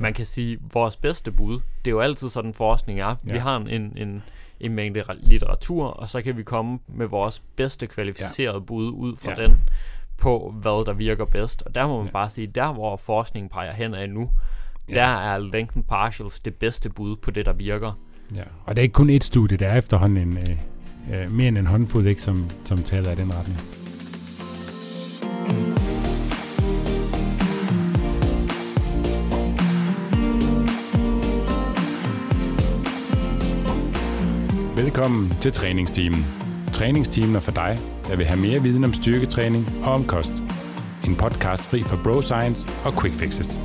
man kan sige, vores bedste bud, det er jo altid sådan forskning er. Ja. Vi har en, en, en, mængde ra- litteratur, og så kan vi komme med vores bedste kvalificerede ja. bud ud fra ja. Den på, hvad der virker bedst. Og der må man Ja. bare sige, der hvor forskningen peger hen af nu, Ja. der er Lengthen Partials det bedste bud på det, der virker. Ja. Og det er ikke kun et studie, der er efterhånden en, øh, øh, mere end en håndfuld, ikke, som, som taler i den retning. Velkommen til træningsteamen. Træningsteamen er for dig, der vil have mere viden om styrketræning og om kost. En podcast fri for bro science og quick fixes.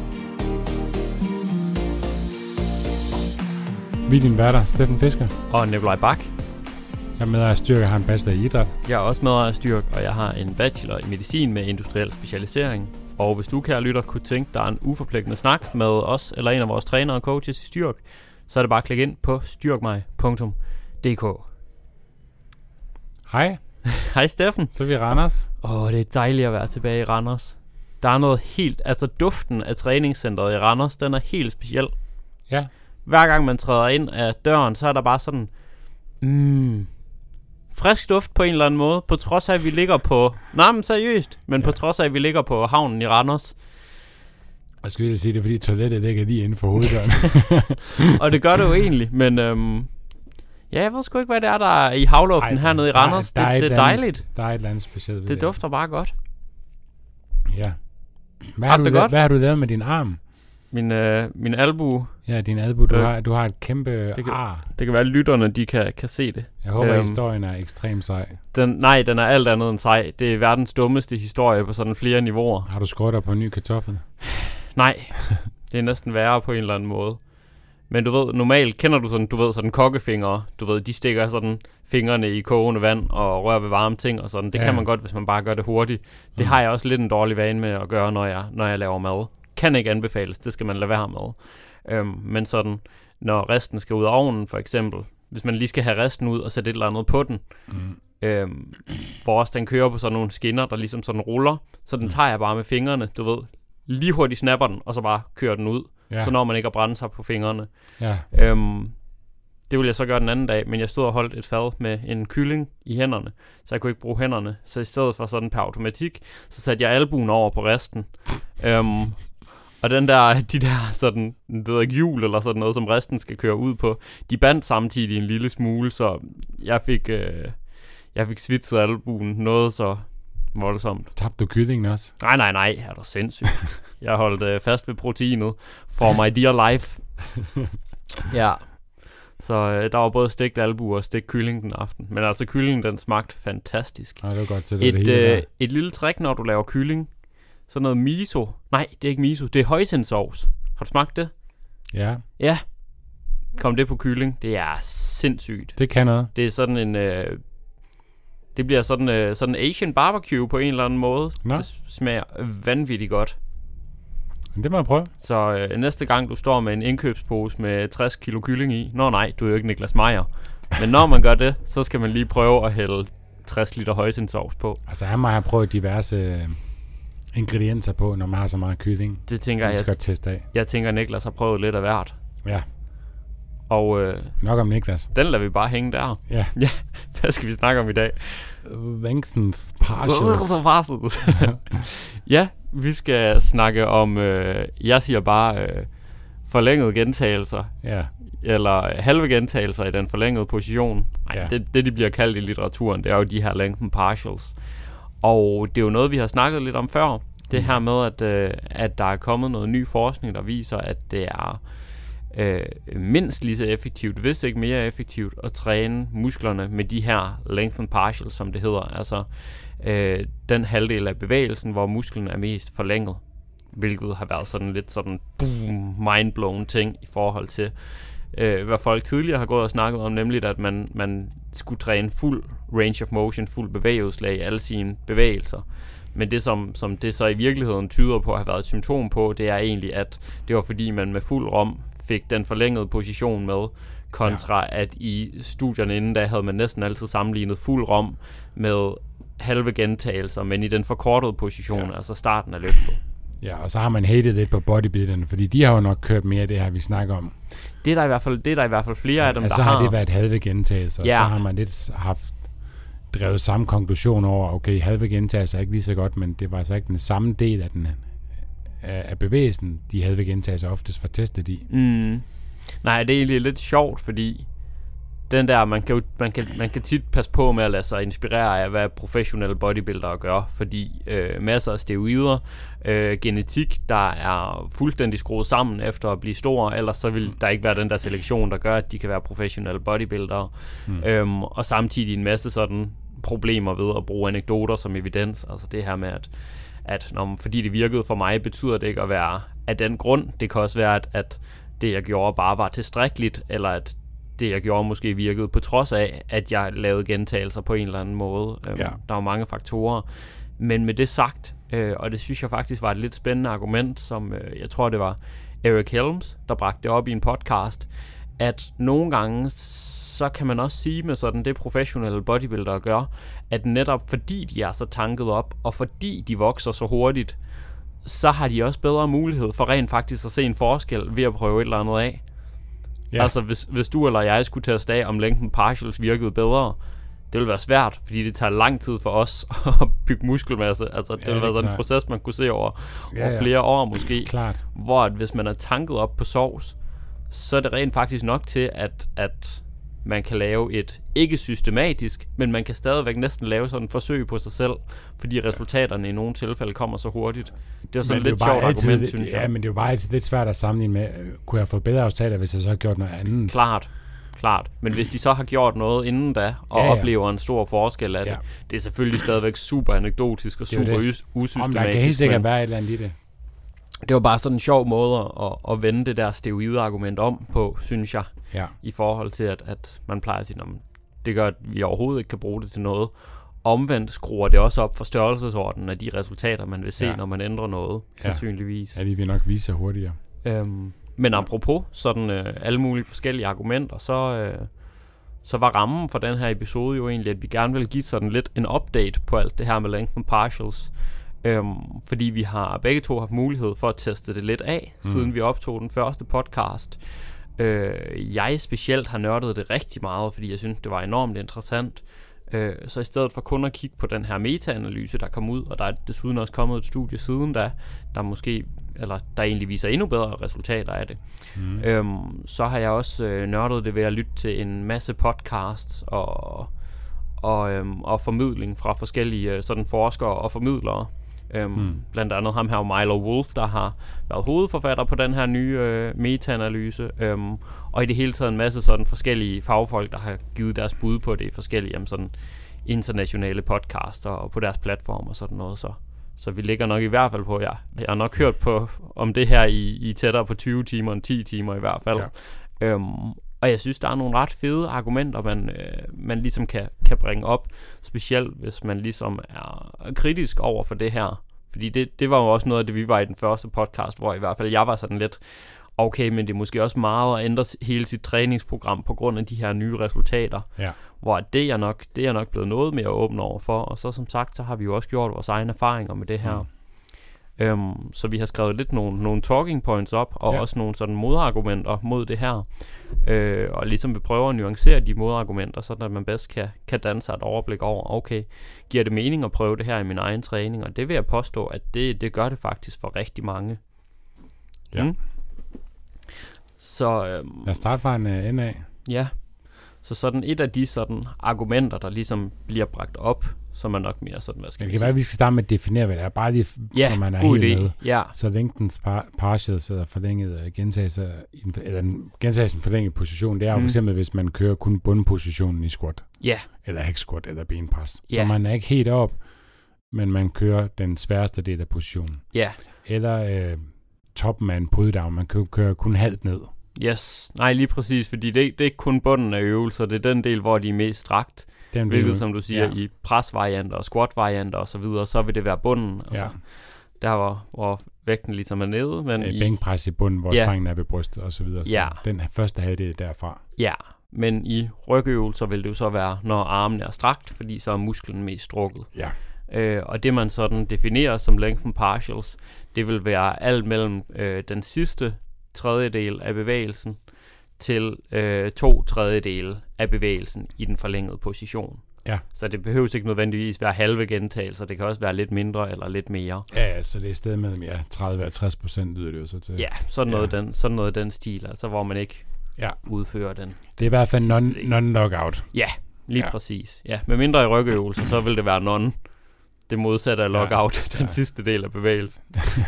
Vi er din værter, Steffen Fisker. Og Nikolaj Bak, Jeg er med af styrke har en bachelor i idræt. jeg er også med af styrk, og jeg har en bachelor i medicin med industriel specialisering. Og hvis du, kære lytter, kunne tænke dig en uforpligtende snak med os eller en af vores trænere og coaches i Styrk, så er det bare at klikke ind på styrkmig.dk. Hej, Hej Steffen. så er vi Randers. Åh, oh, det er dejligt at være tilbage i Randers. Der er noget helt, altså duften af træningscenteret i Randers, den er helt speciel. Ja, Hver gang man træder ind af døren, så er der bare sådan, mm, frisk duft på en eller anden måde, på trods af, at vi ligger på, nej men seriøst, men ja. på trods af, at vi ligger på havnen i Randers. og skal vi så sige, det er fordi toilettet ligger lige inden for hoveddøren. Og det gør det jo egentlig, men øhm, ja, jeg ved sgu ikke, hvad det er, der er i havluften Ej, hernede i der er- Randers. der er det, et det er eller andet- dejligt. der er et eller andet specielt ved Det dufter bare godt. Ja. Hvad Har har, du det godt? hvad har du lavet med din arm? Min, øh, min albu, Ja, din albu. Du, Øh, har, du har et kæmpe det kan- ar. det kan være, at lytterne de kan, kan se det. Jeg håber, Øhm. historien er ekstremt sej. Den, nej, den er alt andet end sej. Det er verdens dummeste historie på sådan flere niveauer. Har du skåret dig på en ny kartoffel? Nej, det er næsten værre på en eller anden måde. Men du ved, normalt kender du sådan, du ved, sådan kokkefingre. Du ved, de stikker sådan fingrene i kogende vand og rører ved varme ting og sådan. Det Ja. kan man godt, hvis man bare gør det hurtigt. Det Mm. har jeg også lidt en dårlig vane med at gøre, når jeg, når jeg laver mad. Kan ikke anbefales, det skal man lade være med. Øhm, men sådan, når resten skal ud af ovnen for eksempel, hvis man lige skal have resten ud og sætte et eller andet på den, Mm. Øhm, for os, den kører på sådan nogle skinner, der ligesom sådan ruller. Så den Mm. tager jeg bare med fingrene, du ved. Lige hurtigt snapper den, og så bare kører den ud. Ja. Så når man ikke har brændt sig på fingrene. ja. Øhm, det ville jeg så gøre den anden dag, men jeg stod og holdt et fad med en kylling i hænderne, så jeg kunne ikke bruge hænderne. Så i stedet for sådan per automatik, så satte jeg albuen over på resten. øhm, og den der, de der sådan, det ved ikke, hjul eller sådan noget, som resten skal køre ud på, de bandt samtidig en lille smule, så jeg fik, øh, jeg fik svitset albuen noget så voldsomt. Tabte du kyllingen også? Nej, nej, nej, er du sindssyg. Jeg holdt øh, fast ved proteinet for my dear life. ja. Så øh, der var både stegt albu og stegt kylling den aften. Men altså kyllingen, den smagte fantastisk. Nej, det var godt til det, Et, det hele øh, et lille trick, når du laver kylling. Sådan noget miso. Nej, det er ikke miso. Det er højsindsovs. Har du smagt det? Ja, Ja. Kom det på kylling. Det er sindssygt. det kan noget. Det er sådan en... Øh, det bliver sådan, øh, sådan Asian barbecue på en eller anden måde. Nå. Det smager vanvittigt godt. Men det må jeg prøve. Så øh, næste gang du står med en indkøbspose med 60 kilo kylling i, nå nej, du er jo ikke Niklas Meyer. Men når man gør det, så skal man lige prøve at hælde 60 liter højsindsovs på. Altså, jeg må have prøvet diverse øh, ingredienser på, når man har så meget kylling. Det tænker Jeg jeg, skal teste af. jeg tænker, Niklas har prøvet lidt af hvert. Ja, Og øh, nok om Niklas. den lader vi bare hænge der. Ja. ja. Hvad skal vi snakke om i dag? Lengthened partials. ja, vi skal snakke om, øh, jeg siger bare øh, forlængede gentagelser, ja, eller halve gentagelser i den forlængede position. Nej, Ja. det, det de bliver kaldt i litteraturen, det er jo de her lengthen partials. Og det er jo noget, vi har snakket lidt om før. Det her med, at, øh, at der er kommet noget ny forskning, der viser, at det er øh, mindst lige så effektivt, hvis ikke mere effektivt, at træne musklerne med de her length and partial, som det hedder. Altså øh, den halvdel af bevægelsen, hvor musklen er mest forlænget. Hvilket har været sådan lidt sådan boom, mindblown ting i forhold til, øh, hvad folk tidligere har gået og snakket om, nemlig at man, man skulle træne fuld range of motion, fuld bevægelseslag i alle sine bevægelser. Men det, som, som det så i virkeligheden tyder på at have været et symptom på, det er egentlig, at det var fordi, man med fuld rom fik den forlængede position med, kontra ja. at i studierne inden da havde man næsten altid sammenlignet fuld rom med halve gentagelser, men i den forkortede position, Ja. ja. altså starten af løftet. Ja, og så har man hated lidt på bodybuilderne, fordi de har jo nok kørt mere af det her, vi snakker om. Det er der i hvert fald, det er der i hvert fald flere af dem, altså, der så har har. det været halve gentagelser, og Ja. så har man lidt haft drevet samme konklusion over, okay, halve gentagelser er ikke lige så godt, men det var altså ikke den samme del af, den, af, af bevægelsen, de halve gentagelser oftest var testet i. Mm. Nej, det er egentlig lidt sjovt, fordi den der, man kan, jo, man, kan, man kan tit passe på med at lade sig inspirere af, hvad professionelle bodybuildere gør, fordi øh, masser af steroider, øh, genetik, der er fuldstændig skruet sammen efter at blive stor, ellers så vil der ikke være den der selektion, der gør, at de kan være professionelle bodybuildere. Mm. Øhm, og samtidig en masse sådan problemer ved at bruge anekdoter som evidens, altså det her med, at at når, fordi det virkede for mig, betyder det ikke at være af den grund. Det kan også være, at, at det jeg gjorde bare var tilstrækkeligt, eller at det jeg gjorde måske virkede på trods af, at jeg lavede gentagelser på en eller anden måde. Øhm, Ja. Der var mange faktorer. Men med det sagt, øh, og det synes jeg faktisk var et lidt spændende argument, som øh, jeg tror det var Eric Helms, der bragte det op i en podcast, at nogle gange, så kan man også sige med sådan det professionelle bodybuildere gør, at netop fordi de er så tanket op, og fordi de vokser så hurtigt, så har de også bedre mulighed for rent faktisk at se en forskel ved at prøve et eller andet af. Ja. Altså, hvis, hvis du eller jeg skulle teste af, om længden partials virkede bedre, det ville være svært, fordi det tager lang tid for os at bygge muskelmasse. Altså, det Ja, ville er være sådan en proces, man kunne se over, Ja, over ja. flere år måske. Klart. Hvor at hvis man er tanket op på sovs, så er det rent faktisk nok til, at, at man kan lave et, ikke systematisk, men man kan stadigvæk næsten lave sådan et forsøg på sig selv, fordi resultaterne i nogle tilfælde kommer så hurtigt. Det er sådan Men lidt det jo sjovt altid, argument, synes jeg. Ja, men det er jo bare altid lidt svært at sammenligne med, øh, kunne jeg få bedre resultater, hvis jeg så havde gjort noget andet? Klart, klart. Men hvis de så har gjort noget inden da, og Ja, ja, oplever en stor forskel af det, Ja. det er selvfølgelig stadigvæk super anekdotisk og Det er super det. Om usystematisk. der kan helt sikkert være et eller andet i det. det var bare sådan en sjov måde at, at vende det der steroide-argument om på, synes jeg, Ja. i forhold til, at, at man plejer at sige, "Nå, men det gør, at vi overhovedet ikke kan bruge det til noget. Omvendt skruer det også op for størrelsesordenen af de resultater, man vil se, Ja. når man ændrer noget, Ja. sandsynligvis. Ja, de vil nok vise sig hurtigere. Øhm, men apropos sådan øh, alle mulige forskellige argumenter, så, øh, så var rammen for den her episode jo egentlig, at vi gerne vil give sådan lidt en update på alt det her med lengthen partials. Øhm, fordi vi har begge to haft mulighed for at teste det lidt af, mm. siden vi optog den første podcast. Øh, jeg specielt har nørdet det rigtig meget, fordi jeg synes, det var enormt interessant. Øh, så i stedet for kun at kigge på den her meta-analyse, der kom ud, og der er desuden også kommet et studie siden da, der måske, eller der egentlig viser endnu bedre resultater af det, mm. øhm, så har jeg også øh, nørdet det ved at lytte til en masse podcasts og, og, øhm, og formidling fra forskellige øh, sådan forskere og formidlere. Øhm, mm. Blandt andet ham her Milo Wolf, der har været hovedforfatter på den her nye øh, meta-analyse. Øhm, og i det hele taget en masse sådan forskellige fagfolk, der har givet deres bud på det i forskellige jamen sådan internationale podcaster og på deres platform og sådan noget. Så, så vi ligger nok i hvert fald på, ja, jeg har nok hørt på om det her i, i tættere på 20 timer end 10 timer i hvert fald. Ja. Øhm, og jeg synes, der er nogle ret fede argumenter, man, øh, man ligesom kan, kan bringe op. Specielt hvis man ligesom er kritisk over for det her. Fordi det, det var jo også noget af det, vi var i den første podcast, hvor i hvert fald jeg var sådan lidt, okay, men det er måske også meget at ændre hele sit træningsprogram på grund af de her nye resultater. Ja. Hvor det er, jeg nok, det er jeg nok blevet noget mere åben over for. Og så som sagt, så har vi jo også gjort vores egne erfaringer med det her. Mm. Øhm, så vi har skrevet lidt nogle, nogle talking points op, og Ja. også nogle sådan modargumenter mod det her. Øh, og ligesom vi prøver at nuancere de modargumenter, så at man bedst kan, kan danne sig et overblik over, okay, giver det mening at prøve det her i min egen træning? Og det vil jeg påstå, at det, det gør det faktisk for rigtig mange. Ja. Mm. Så øhm, Lad os starte fra en uh, ende af. Ja, så sådan et af de sådan argumenter, der ligesom bliver bragt op, som er nok mere sådan, hvad skal Det vi kan sige? være, at vi skal starte med at definere, hvad det er. Bare lige, ja, så man er helt idé. med. Ja, Så længdens par, partials eller forlænget uh, gentagelse, en- eller en gentagelse i en forlænget position, det er jo mm. for Mm. eksempel, hvis man kører kun bundpositionen i squat, ja, eller hack squat, eller benpres. Så Ja. man er ikke helt op, men man kører den sværeste del af positionen. ja, Eller øh, toppen af en pulldown, man kører, kører kun halvt ned. Yes. Nej, lige præcis, fordi det, det er ikke kun bunden af øvelser, det er den del, hvor de er mest strakt, Den hvilket bliver- som du siger, ja. i presvarianter og squat-varianter og så videre, så vil det være bunden, altså Ja. der hvor, hvor vægten ligesom er nede, men øh, i, bænkpres i bunden, hvor Ja. strengen er ved brystet og så videre. Så Ja. den første halvdel derfra. ja, men i rygøvelser vil det jo så være, når armen er strakt, fordi så er musklen mest strukket. Ja. Øh, og det man sådan definerer som lengthen partials, det vil være alt mellem øh, den sidste tredjedel af bevægelsen til øh, to tredjedele af bevægelsen i den forlængede position. Ja. Så det behøver ikke nødvendigvis være halve gentagelser, det kan også være lidt mindre eller lidt mere. Ja, så det er sted mellem ja, 30 og 60 procent lyder det jo så til. Ja, sådan noget, Ja. Den, sådan noget den stil, altså hvor man ikke Ja. udfører den. Det er i hvert fald non, non-knockout. Ja, lige Ja. præcis. Ja, med mindre i rygøvelser, så vil det være non. Det modsatte af lockout, ja. den Ja. sidste del af bevægelsen.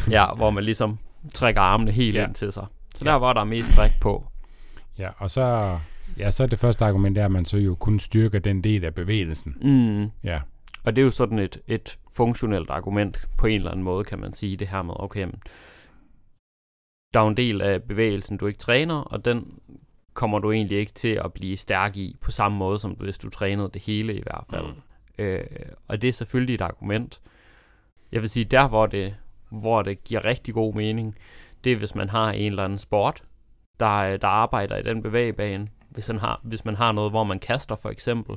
ja, hvor man ligesom trækker armene helt ja. ind til sig. Så Ja. der var der er mest træk på. Ja, og så, ja, så er det første argument, der, at man så jo kun styrker den del af bevægelsen. Mm. Ja, Og det er jo sådan et, et funktionelt argument på en eller anden måde, kan man sige det her med, okay, men der er jo en del af bevægelsen, du ikke træner, og den kommer du egentlig ikke til at blive stærk i på samme måde, som hvis du trænede det hele i hvert fald. Mm. Øh, og det er selvfølgelig et argument. Jeg vil sige, der hvor det, hvor det giver rigtig god mening, det er hvis man har en eller anden sport, der, der arbejder i den bevægebane. Hvis man, har, hvis man har noget, hvor man kaster for eksempel,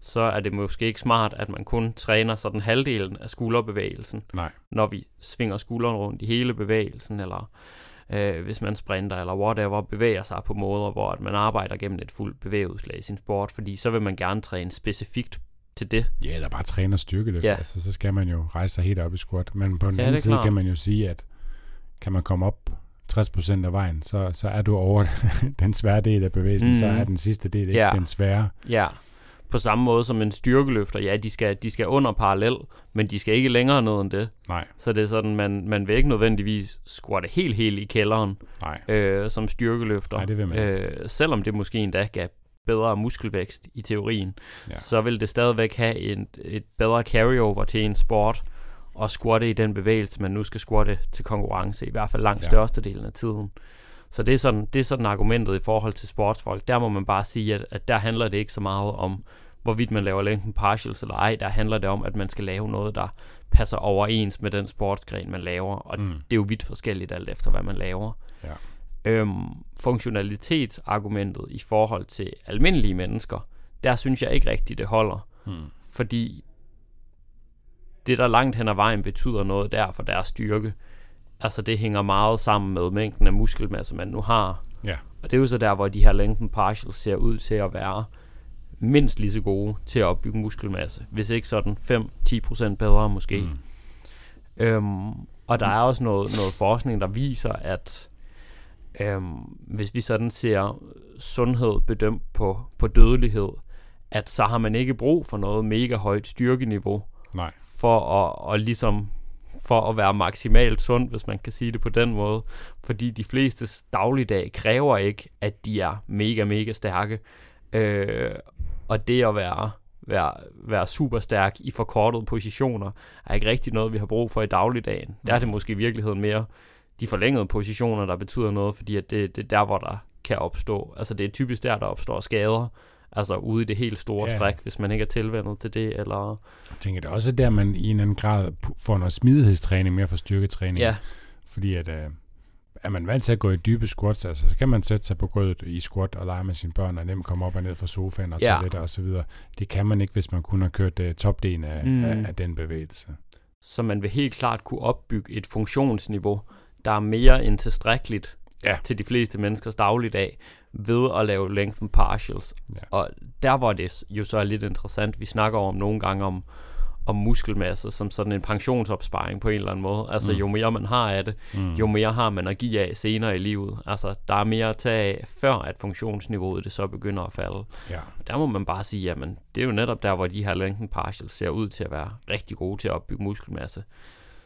så er det måske ikke smart, at man kun træner sådan halvdelen af skulderbevægelsen, nej. når vi svinger skulderen rundt i hele bevægelsen, eller øh, hvis man sprinter, eller whatever, bevæger sig på måder, hvor at man arbejder gennem et fuldt bevægeudslag i sin sport, fordi så vil man gerne træne specifikt til det. Ja, eller bare træner styrkeløft. Ja. Ja. Altså, så skal man jo rejse sig helt op i squat. Men på den Ja, anden side klart. kan man jo sige, at kan man komme op 60% af vejen, så, så er du over den svære del af bevægelsen, mm. så er den sidste del ikke Ja. den svære. Ja, på samme måde som en styrkeløfter, ja, de skal, de skal under parallel, men de skal ikke længere ned end det. Nej, Så det er sådan, man, man vil ikke nødvendigvis squatte helt, helt i kælderen nej. øh, som styrkeløfter. Nej, det vil man øh, selvom det måske endda gav bedre muskelvækst i teorien, Ja. ja. så vil det stadigvæk have en, et bedre carryover til en sport og squatte i den bevægelse, man nu skal squatte til konkurrence, i hvert fald langt Ja. størstedelen af tiden. Så det er, sådan, det er sådan argumentet i forhold til sportsfolk. Der må man bare sige, at, at der handler det ikke så meget om, hvorvidt man laver lengthen partials eller ej. Der handler det om, at man skal lave noget, der passer overens med den sportsgren, man laver. Og Mm. mm. det er jo vidt forskelligt alt efter, hvad man laver. Ja. Øhm, funktionalitetsargumentet i forhold til almindelige mennesker, der synes jeg ikke rigtigt, det holder. Hmm. Fordi det, der langt hen ad vejen betyder noget der for deres styrke, altså det hænger meget sammen med mængden af muskelmasse, man nu har. Ja. Og det er jo så der, hvor de her lengthen partials ser ud til at være mindst lige så gode til at opbygge muskelmasse. Hvis ikke sådan 5-10% bedre måske. Mm. Øhm, og der er også noget, noget forskning, der viser, at øhm, hvis vi sådan ser sundhed bedømt på, på dødelighed, at så har man ikke brug for noget mega højt styrkeniveau Nej for at, og ligesom for at være maksimalt sund, hvis man kan sige det på den måde. Fordi de fleste dagligdag kræver ikke, at de er mega, mega stærke. Øh, og det at være, være, være super stærk i forkortede positioner, er ikke rigtig noget, vi har brug for i dagligdagen. Der er det måske i virkeligheden mere de forlængede positioner, der betyder noget, fordi at det, det er der, hvor der kan opstå. Altså det er typisk der, der opstår skader. Altså ude i det helt store Ja. stræk, hvis man ikke er tilvendet til det, eller... Jeg tænker, det er også der, man i en anden grad får noget smidighedstræning mere for styrketræning. Ja, Fordi at, øh, er man vant til at gå i dybe squats, altså, så kan man sætte sig på gulvet i squat og lege med sine børn, og nemt komme op og ned fra sofaen og Ja. toiletter og så videre. Det kan man ikke, hvis man kun har kørt uh, topdelen af. Mm. af, af den bevægelse. så man vil helt klart kunne opbygge et funktionsniveau, der er mere end tilstrækkeligt Ja. til de fleste menneskers dagligdag, ved at lave lengthen partials. Ja. Og der hvor det jo så er lidt interessant, vi snakker om nogle gange om, om muskelmasse som sådan en pensionsopsparing på en eller anden måde. Altså Mm. jo mere man har af det, Mm. jo mere har man at give af senere i livet. Altså der er mere at tage af, før at funktionsniveauet det så begynder at falde. Ja. Der må man bare sige, jamen det er jo netop der, hvor de her lengthen partials ser ud til at være rigtig gode til at opbygge muskelmasse.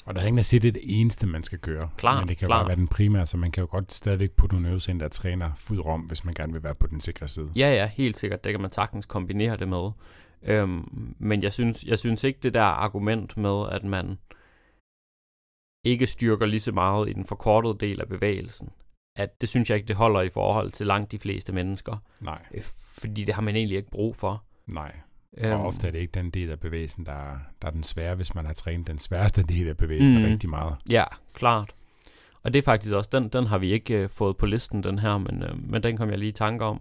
Og der er ingen, der siger, det er det eneste, man skal gøre. Klart, Men det kan jo bare være den primære, så man kan jo godt stadigvæk putte nogle øvelser ind, der træner fuld rom, hvis man gerne vil være på den sikre side. Ja, ja, helt sikkert. Det kan man sagtens kombinere det med. Øhm, men jeg synes, jeg synes ikke, det der argument med, at man ikke styrker lige så meget i den forkortede del af bevægelsen, at det synes jeg ikke, det holder i forhold til langt de fleste mennesker. Nej, Øh, Fordi det har man egentlig ikke brug for. nej. Øhm, Og ofte er det ikke den del af bevægelsen, der, er- der er den svære, hvis man har trænet den sværeste del af bevægelsen. Mm. rigtig meget. Ja, klart. Og det er faktisk også, den, den har vi ikke øh, fået på listen, den her, men, øh, men den kom jeg lige i tanke om.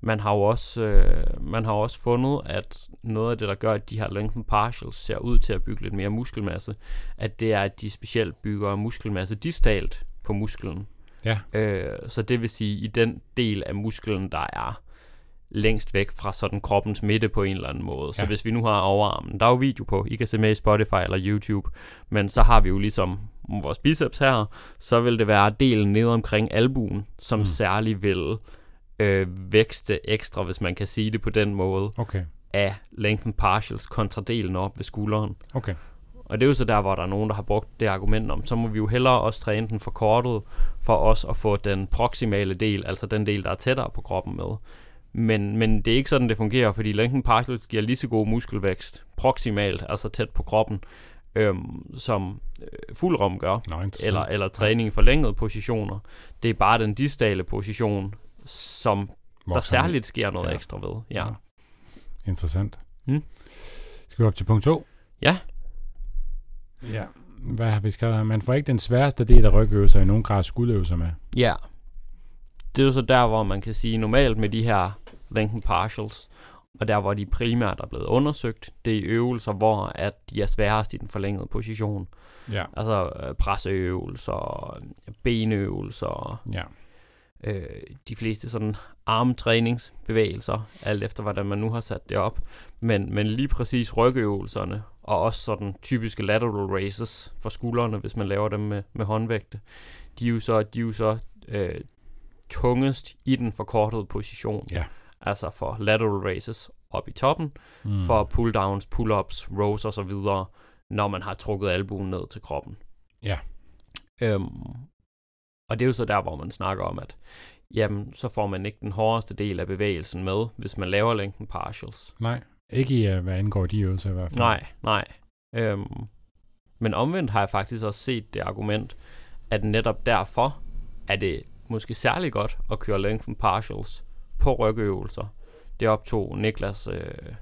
man har jo også, øh, man har også fundet, at noget af det, der gør, at de her lengthen partials ser ud til at bygge lidt mere muskelmasse, at det er, at de specielt bygger muskelmasse distalt på musklen. Ja. Øh, så det vil sige, i den del af musklen, der er længst væk fra sådan kroppens midte på en eller anden måde. Så Ja. hvis vi nu har overarmen, der er jo video på, I kan se med i Spotify eller YouTube, men så har vi jo ligesom vores biceps her, så vil det være delen nede omkring albuen, som mm. særlig vil øh, vækste ekstra, hvis man kan sige det på den måde, Okay. af lengthen partials kontra delen op ved skulderen. Okay. Og det er jo så der, hvor der er nogen, der har brugt det argument om, så må vi jo hellere også træne den forkortet, for os at få den proximale del, altså den del, der er tættere på kroppen med. Men, men det er ikke sådan, det fungerer, fordi lengthen partials giver lige så god muskelvækst proximalt, altså tæt på kroppen, øhm, som øh, fuld rom gør, interessant. eller, eller træning i forlængede positioner. Det er bare den distale position, som Hvor der særligt sker noget Ja. ekstra ved. Ja. Ja. Interessant. Mm. Skal vi op til punkt 2? Ja. Ja. Hvad har vi skrevet her? Man får ikke den sværeste del af rygøvelser i nogen grad skuldøvelser med. Ja. Det er jo så der, hvor man kan sige, normalt med de her lengthen partials, og der, hvor de primært er blevet undersøgt, det er i øvelser, hvor at de er sværest i den forlængede position. Ja. Altså øh, presseøvelser, benøvelser, Ja. øh, de fleste sådan armtræningsbevægelser, alt efter hvordan man nu har sat det op. Men, men lige præcis rygøvelserne, og også sådan typiske lateral raises for skuldrene, hvis man laver dem med, med håndvægte, de er jo så, de er jo så øh, tungest i den forkortede position. Ja. Altså for lateral raises op i toppen, Mm. for pull-downs, pull-ups, rows og så videre, når man har trukket albuen ned til kroppen. Ja. Øhm, og det er jo så der, hvor man snakker om, at jamen, så får man ikke den hårdeste del af bevægelsen med, hvis man laver længden partials. Nej. Ikke i, uh, hvad angår de øvelser i hvert fald. Nej, nej. Øhm, men omvendt har jeg faktisk også set det argument, at netop derfor er det måske særlig godt at køre lengthen partials på rygøvelser. Det optog Niklas, øh,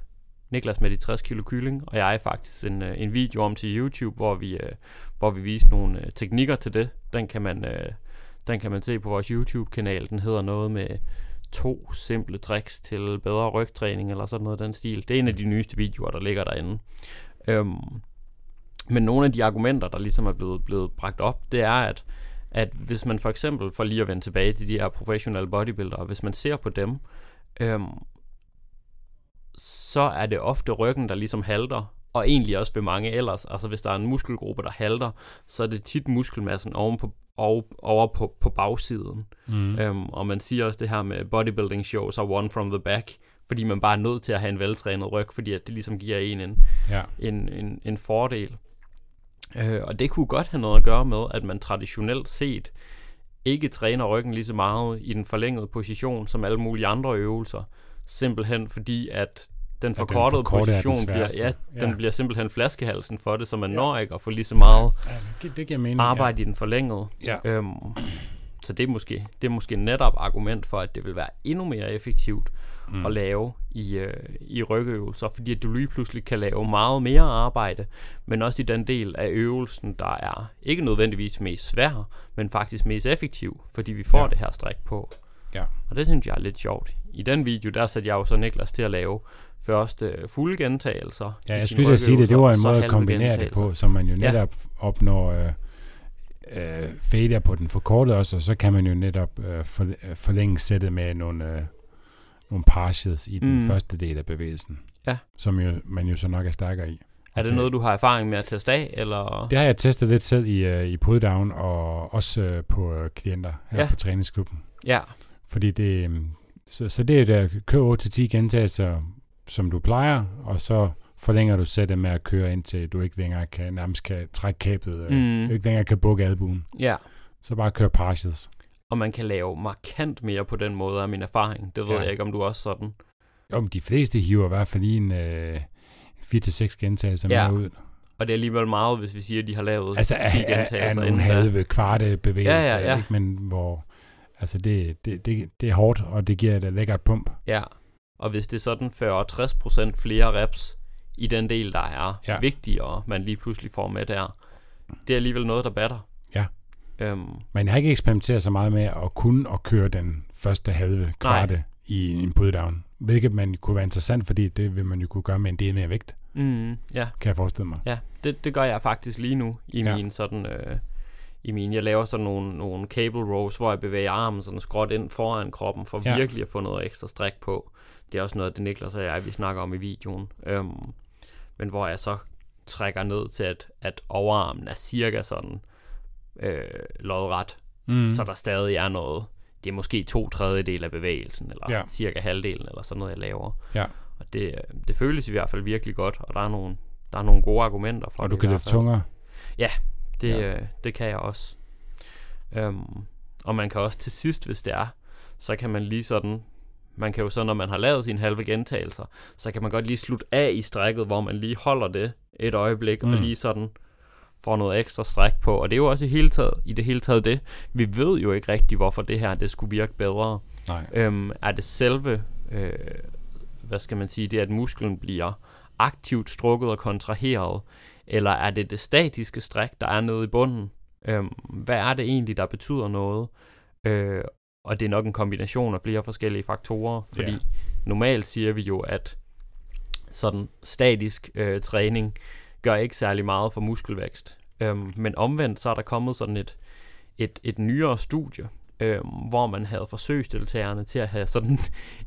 Niklas med de 60 kilo kylling, og jeg faktisk en, øh, en video om til YouTube, hvor vi, øh, hvor vi viser nogle øh, teknikker til det. Den kan man, øh, den kan man se på vores YouTube-kanal. Den hedder noget med to simple tricks til bedre rygtræning, eller sådan noget af den stil. Det er en af de nyeste videoer, der ligger derinde. Øhm, men nogle af de argumenter, der ligesom er blevet, blevet bragt op, det er, at, at hvis man for eksempel, for lige at vende tilbage til de her professionelle bodybuildere, hvis man ser på dem, øhm, så er det ofte ryggen, der ligesom halter, og egentlig også ved mange ellers. Altså hvis der er en muskelgruppe, der halter, så er det tit muskelmassen oven på, over, over på, på bagsiden. Mm. Øhm, og man siger også det her med bodybuilding shows are one from the back, fordi man bare er nødt til at have en veltrænet ryg, fordi at det ligesom giver en en, Ja. en, en, en fordel. Øh, og det kunne godt have noget at gøre med, at man traditionelt set ikke træner ryggen lige så meget i den forlængede position som alle mulige andre øvelser. Simpelthen fordi, at den forkortede forkorte den position bliver, sværeste. ja, den Ja. bliver simpelthen flaskehalsen for det, så man Ja. ja. når ikke at få lige så meget ja det, giver mening. arbejde i den forlængede. Ja. Øhm, så det er, måske, det er måske netop argument for, at det vil være endnu mere effektivt mm. at lave i, øh, i rygøvelser, fordi at du lige pludselig kan lave meget mere arbejde, men også i den del af øvelsen, der er ikke nødvendigvis mest svær, men faktisk mest effektiv, fordi vi får Ja. ja. det her stræk på. Ja. Og det synes jeg er lidt sjovt. I den video, der satte jeg jo så Niklas til at lave først øh, fulde gentagelser. Ja, jeg skulle sige det. Det var en måde at kombinere det på, så man jo Ja. netop opnår øh, øh, failure på den forkortede også, og så kan man jo netop øh, for, øh, forlænge sættet med nogle, øh, nogle partials i den Mm. første del af bevægelsen. Ja. Som jo, man jo så nok er stærkere i. Er det Okay. noget, du har erfaring med at teste af, eller? Det har jeg testet lidt selv i, øh, i putdown og også øh, på øh, klienter her Ja. på træningsklubben. Ja, Fordi det, øh, så, så det er der, kør 8-10 gentagelser, som du plejer, og så forlænger du sættet med at køre indtil du ikke længere kan, nærmest kan trække kablet. Mm. ikke længere kan bukke albuen. ja. Så bare kør partials. Og man kan lave markant mere på den måde af min erfaring. Det ved Ja. jeg ikke, om du også sådan. Jo, men de fleste hiver i hvert fald lige en øh, 4-6 gentagelser Ja. med ud. Og det er alligevel meget, hvis vi siger, at de har lavet Altså 10 af, af, af gentagelser nogle inden da. halve, kvarte bevægelser, Ja, ja, ja. Ikke? men hvor altså det, det, det, det er hårdt, og det giver et lækkert pump. Ja, og hvis det er sådan 40-60% flere reps i den del, der er ja. vigtigere, man lige pludselig får med der, det er alligevel noget, der batter. Øhm, jeg har ikke eksperimenteret så meget med at kunne at køre den første halve kvarte i en putdown. Hvilket man kunne være interessant, fordi det vil man jo kunne gøre med en del mere vægt, Mm, ja, kan jeg forestille mig. ja. Det, det gør jeg faktisk lige nu i Ja. min sådan... Øh, i min, jeg laver sådan nogle, nogle cable rows, hvor jeg bevæger armen sådan skråt ind foran kroppen, for ja. virkelig at få noget ekstra stræk på. Det er også noget, det Niklas og jeg, vi snakker om i videoen. Øhm, men hvor jeg så trækker ned til, at, at overarmen er cirka sådan øh, lodret, Mm. så der stadig er noget. Det er måske to tredjedel af bevægelsen, eller Ja. ja. cirka halvdelen, eller sådan noget, jeg laver. Ja. Og det, øh, det føles i hvert fald virkelig godt, og der er nogle, der er nogle gode argumenter for og det. du kan løfte tungere. Det, Ja. ja. øh, det kan jeg også. Øhm, og man kan også til sidst, hvis det er, så kan man lige sådan, man kan jo så, når man har lavet sine halve gentagelser, så kan man godt lige slutte af i strækket, hvor man lige holder det et øjeblik. Mm. og lige sådan får noget ekstra stræk på. Og det er jo også i, hele taget, i det hele taget det. Vi ved jo ikke rigtigt, hvorfor det her det skulle virke bedre. Nej. Øhm, er det selve, øh, hvad skal man sige, det at musklen bliver aktivt strukket og kontraheret, eller er det det statiske stræk, der er nede i bunden? Øhm, hvad er det egentlig, der betyder noget? Øh, og det er nok en kombination af flere forskellige faktorer, fordi Ja. normalt siger vi jo, at sådan statisk øh, træning gør ikke særlig meget for muskelvækst. Øhm, men omvendt så er der kommet sådan et, et, et nyere studie, øhm, hvor man havde forsøgsdeltagerne til at have sådan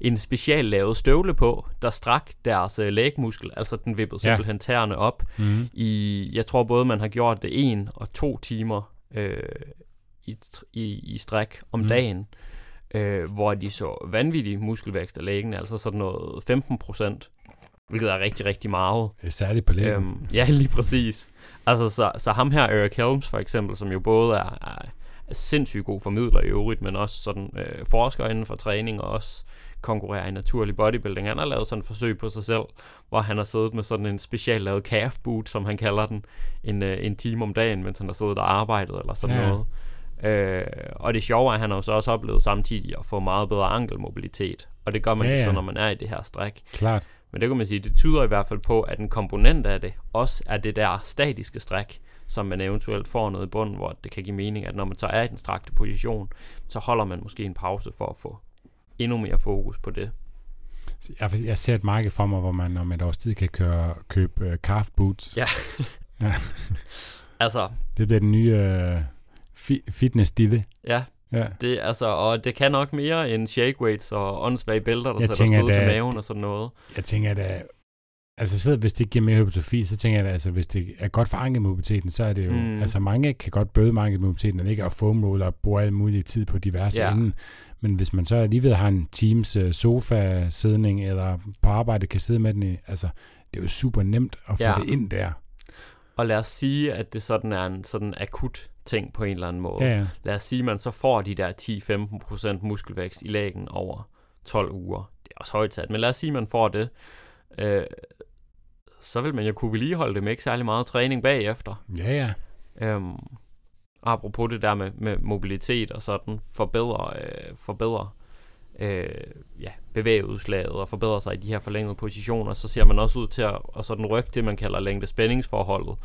en special lavet støvle på, der strak deres øh, lægmuskel, altså den vippede Ja. simpelthen tæerne op Mm. i, jeg tror både man har gjort det en og to timer øh, i, i, i stræk om mm. dagen, øh, hvor de så vanvittig muskelvækst af lægen, altså sådan noget 15 procent, hvilket er rigtig, rigtig meget. Er særligt på lægen. Øhm, ja, lige præcis. Altså, så, så ham her, Eric Helms for eksempel, som jo både er, er, sindssygt god formidler i øvrigt, men også sådan øh, forsker inden for træning og også konkurrerer i naturlig bodybuilding. Han har lavet sådan et forsøg på sig selv, hvor han har siddet med sådan en special lavet calf boot, som han kalder den, en, øh, en time om dagen, mens han har siddet og arbejdet eller sådan Ja. noget. Øh, og det sjove er, at han har jo så også oplevet samtidig at få meget bedre ankelmobilitet. Og det gør man Ja, ja, ja. så, når man er i det her stræk. Klart. Men det kan man sige, det tyder i hvert fald på, at en komponent af det også er det der statiske stræk, som man eventuelt får noget i bunden, hvor det kan give mening, at når man så er i den strakte position, så holder man måske en pause for at få endnu mere fokus på det. Jeg, jeg ser et marked for mig, hvor man om et års tid kan køre, købe uh, calf boots. Ja. ja. Altså, Det bliver den nye uh, fi- fitness-dille. ja, Ja. det, altså, og det kan nok mere end shake weights og åndssvage bælter, der Jeg sætter stød til da- maven og sådan noget. Jeg tænker, at altså selv hvis det giver mere hypotrofi, så tænker jeg, at altså, hvis det er godt for ankelmobiliteten, så er det jo, mm. Altså mange kan godt bøde med ankelmobiliteten, og ikke at foam roll og bruge al mulig tid på diverse Ja. enden. Men hvis man så alligevel har en teams uh, sofa-sidning, eller på arbejde kan sidde med den i, altså, det er jo super nemt at få Ja. det ind der. Og lad os sige, at det sådan er en sådan akut ting på en eller anden måde. Ja, ja. Lad os sige, at man så får de der 10-15% muskelvækst i lægen over 12 uger. Det er også højt sat, men lad os sige, at man får det. Øh, så vil man jo kunne vedligeholde det med ikke særlig meget træning bagefter. Ja, ja. Øhm, apropos det der med, med mobilitet og sådan, forbedre, øh, forbedre øh, ja, bevægeudslaget og forbedre sig i de her forlængede positioner, så ser man også ud til at, at sådan rykke det, man kalder længde-spændingsforholdet.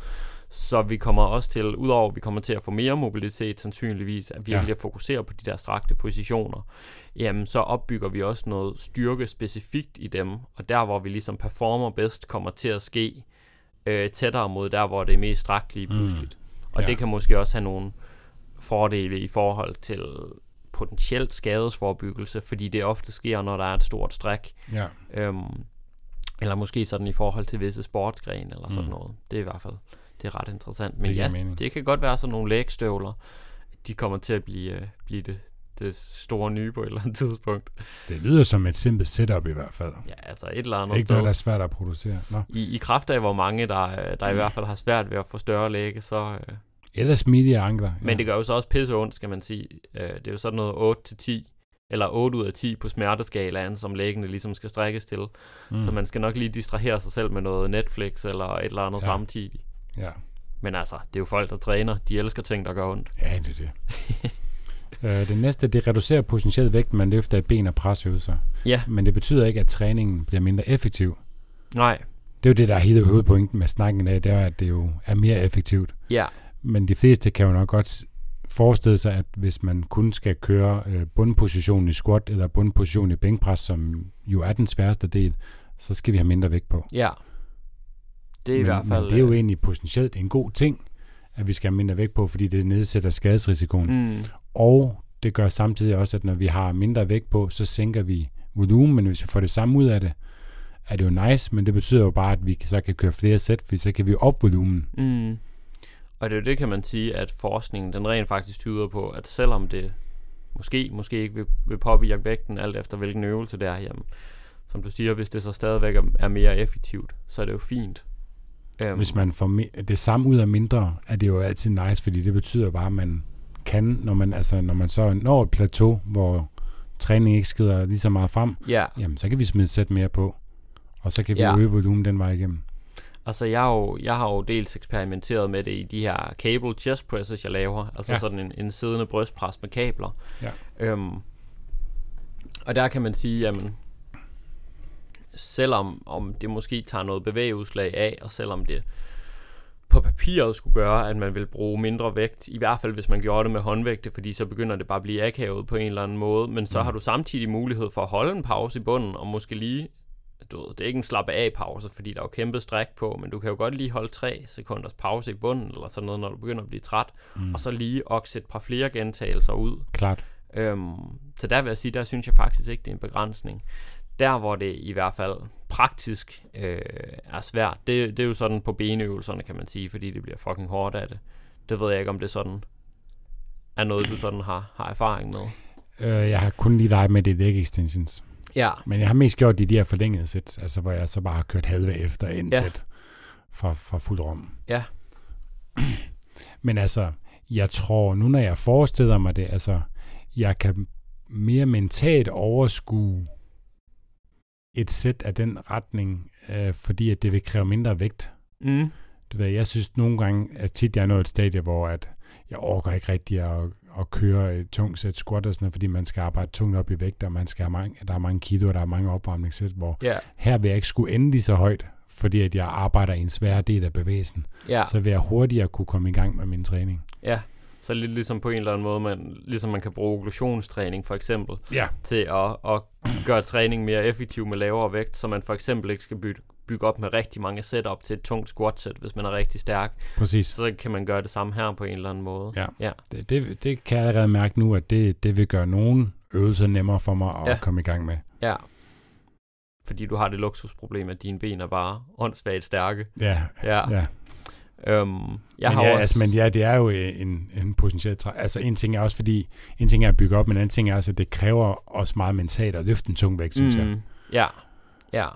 Så vi kommer også til, udover at vi kommer til at få mere mobilitet sandsynligvis, at virkelig Ja. at fokusere på de der strakte positioner, jamen så opbygger vi også noget styrke specifikt i dem, og der hvor vi ligesom performer bedst, kommer til at ske øh, tættere mod der, hvor det er mest strakt lige Mm. pludseligt. Og Ja. det kan måske også have nogle fordele i forhold til potentielt skadesforebyggelse, fordi det ofte sker, når der er et stort stræk. ja. Øhm, eller måske sådan i forhold til visse sportsgrene eller sådan Mm. noget. Det er i hvert fald det er ret interessant. Men Det ja, mening. det kan godt være sådan nogle lægstøvler. De kommer til at blive, øh, blive det, det store nye på et eller andet tidspunkt. Det lyder som et simpelt setup i hvert fald. Ja, altså et eller andet Ikke sted. noget, der er svært at producere. Nå. I, I kraft af, hvor mange, der, øh, der i hvert fald har svært ved at få større læge, så... Øh, Eller smidige ankler. Men det gør jo så også pisse ondt, skal man sige. Øh, det er jo sådan noget 8-10, eller 8 ud af 10 på smerteskalaen, som lægene ligesom skal strækkes til. Mm. Så man skal nok lige distrahere sig selv med noget Netflix eller et eller andet Ja. ja. samtidig. Ja, Men altså, det er jo folk, der træner. De elsker ting, der gør ondt. ja det er det. øh, det næste, det reducerer potentielt vægt, man løfter i ben og presøvelser. Ja, Men det betyder ikke, at træningen bliver mindre effektiv. nej. Det er jo det, der er hele hovedpointen med snakken af, det er, at det jo er mere effektivt. Ja, Men de fleste kan jo nok godt forestille sig, at hvis man kun skal køre øh, bundpositionen i squat eller bundpositionen i bænkpres, som jo er den sværeste del, så skal vi have mindre vægt på. Ja. Det er men, i hvert fald... Men det er jo øh, egentlig potentielt en god ting, at vi skal have mindre vægt på, fordi det nedsætter skadesrisikoen. Mm, Og det gør samtidig også, at når vi har mindre vægt på, så sænker vi volumen, men hvis vi får det samme ud af det, er det jo nice, men det betyder jo bare, at vi så kan køre flere sæt, for så kan vi op volumen. mm. Og det er jo det, kan man sige, at forskningen den rent faktisk tyder på, at selvom det måske, måske ikke vil, vil påvirke vægten, alt efter hvilken øvelse det er, jamen, som du siger, hvis det så stadigvæk er, er mere effektivt, så er det jo fint. Um, Hvis man får det samme ud af mindre, er det jo altid nice, fordi det betyder bare, at man kan, når man, altså, når man så når et plateau, hvor træning ikke skrider lige så meget frem, Ja, jamen så kan vi smide sæt mere på. Og så kan vi ja. øge volumen den vej igennem. altså jeg har, jo, jeg har jo dels eksperimenteret med det i de her cable chest presses, jeg laver, altså ja. Sådan en, en siddende brystpres med kabler. Ja. Um, og der kan man sige, jamen, selvom om det måske tager noget bevægeudslag af, og selvom det på papiret skulle gøre, at man vil bruge mindre vægt, i hvert fald hvis man gjorde det med håndvægte, fordi så begynder det bare at blive akavet på en eller anden måde, men så Mm. har du samtidig mulighed for at holde en pause i bunden, og måske lige, du ved, det er ikke en slappe af pause, fordi der er jo kæmpe stræk på, men du kan jo godt lige holde 3 sekunders pause i bunden, eller sådan noget, når du begynder at blive træt, Mm. og så lige okse et par flere gentagelser ud, Klart. Øhm, så der vil jeg sige, der synes jeg faktisk ikke, det er en begrænsning. Der, hvor det i hvert fald praktisk øh, er svært, det, det er jo sådan på benøvelserne, kan man sige, fordi det bliver fucking hårdt af det. Det ved jeg ikke, om det sådan er noget, du sådan har, har erfaring med. Øh, jeg har kun lige leget med det leg extensions. Ja, Men jeg har mest gjort det i de her forlængede sæt, altså hvor jeg så bare har kørt halve efter en Ja. ja. sæt fra, fra fuld rum. Ja. Men altså, jeg tror nu, når jeg forestiller mig det, altså, jeg kan mere mentalt overskue et sæt af den retning, øh, fordi at det vil kræve mindre vægt. mm, Det ved, jeg, jeg synes nogle gange, at tit jeg er nået et stadie, hvor at jeg overgår ikke rigtig at, at køre et tungt sæt squat og sådan noget, fordi man skal arbejde tungt op i vægt, og man skal have mange, der er mange kilo, og der er mange opvarmningssæt, hvor ja, her vil jeg ikke skulle ende lige så højt, fordi at jeg arbejder i en svær del af bevægelsen. ja, Så vil jeg hurtigere kunne komme i gang med min træning. ja. Så lidt ligesom på en eller anden måde, man, ligesom man kan bruge okklusionstræning for eksempel, Ja. til at, at gøre træning mere effektiv med lavere vægt, så man for eksempel ikke skal bygge, bygge op med rigtig mange setup til et tungt squat set, hvis man er rigtig stærk. Præcis. Så kan man gøre det samme her på en eller anden måde. Ja. Ja. Det, det, det kan jeg allerede mærke nu, at det, det vil gøre nogle øvelser nemmere for mig at ja. komme i gang med. ja. Fordi du har det luksusproblem, at dine ben er bare åndssvagt stærke. Ja, Ja. ja. Øhm, jeg men, har ja, også... altså, men ja, det er jo en, en potentiel træ. Altså en ting er også fordi, en ting er at bygge op, men en anden ting er også, at det kræver også meget mentalt at løfte en tung vægt, synes jeg. Mm, Ja, ja.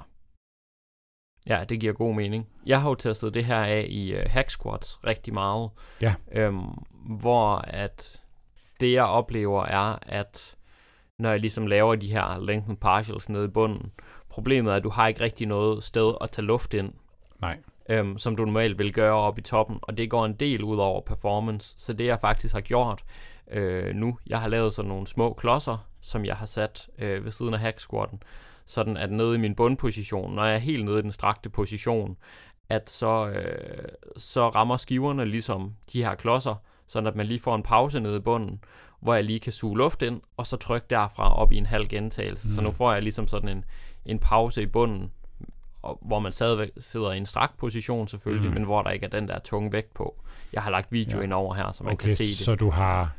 Ja, det giver god mening. Jeg har jo testet det her af i uh, hack squats rigtig meget. Ja. Øhm, hvor at det jeg oplever er, at når jeg ligesom laver de her lengthen partials nede i bunden, problemet er, at du har ikke rigtig noget sted at tage luft ind, Nej. Øhm, som du normalt vil gøre op i toppen, og det går en del ud over performance. Så det jeg faktisk har gjort øh, nu, jeg har lavet sådan nogle små klodser, som jeg har sat øh, ved siden af hack squatten, sådan at nede i min bundposition, når jeg er helt nede i den strakte position, at så, øh, så rammer skiverne ligesom de her klodser, sådan at man lige får en pause nede i bunden, hvor jeg lige kan suge luft ind, og så trykke derfra op i en halv gentagelse. Mm. Så Mm. nu får jeg ligesom sådan en, en pause i bunden, og, hvor man stadigvæk sidder i en strak position selvfølgelig, mm. Men hvor der ikke er den der tunge vægt på. Jeg har lagt video ja. Ja. ind over her, så man Okay, kan se det. så du har...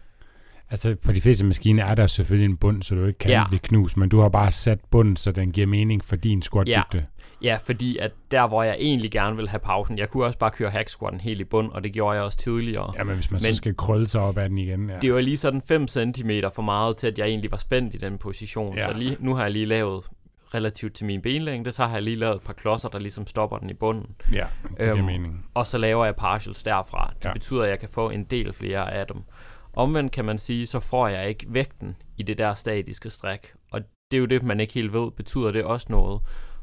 Altså på de fleste maskiner er der selvfølgelig en bund, så du ikke kan Ja. ja. blive knust, men du har bare sat bunden, så den giver mening for din squatdybde. Ja, fordi at der, hvor jeg egentlig gerne vil have pausen, jeg kunne også bare køre hack squatten helt i bund, og det gjorde jeg også tidligere. Ja, men hvis man Men- så skal krølle sig op ad den igen. Ja. Det var lige sådan 5 cm for meget til, at jeg egentlig var spændt i den position. Ja. Ja. Så lige, nu har jeg lige lavet relativt til min benlængde, så har jeg lige lavet et par klodser, der ligesom stopper den i bunden. ja, det giver Øhm, mening. Og så laver jeg partials derfra. Det ja. Betyder, at jeg kan få en del flere af dem. Omvendt kan man sige, så får jeg ikke vægten i det der statiske stræk. Og det er jo det, man ikke helt ved, betyder det også noget.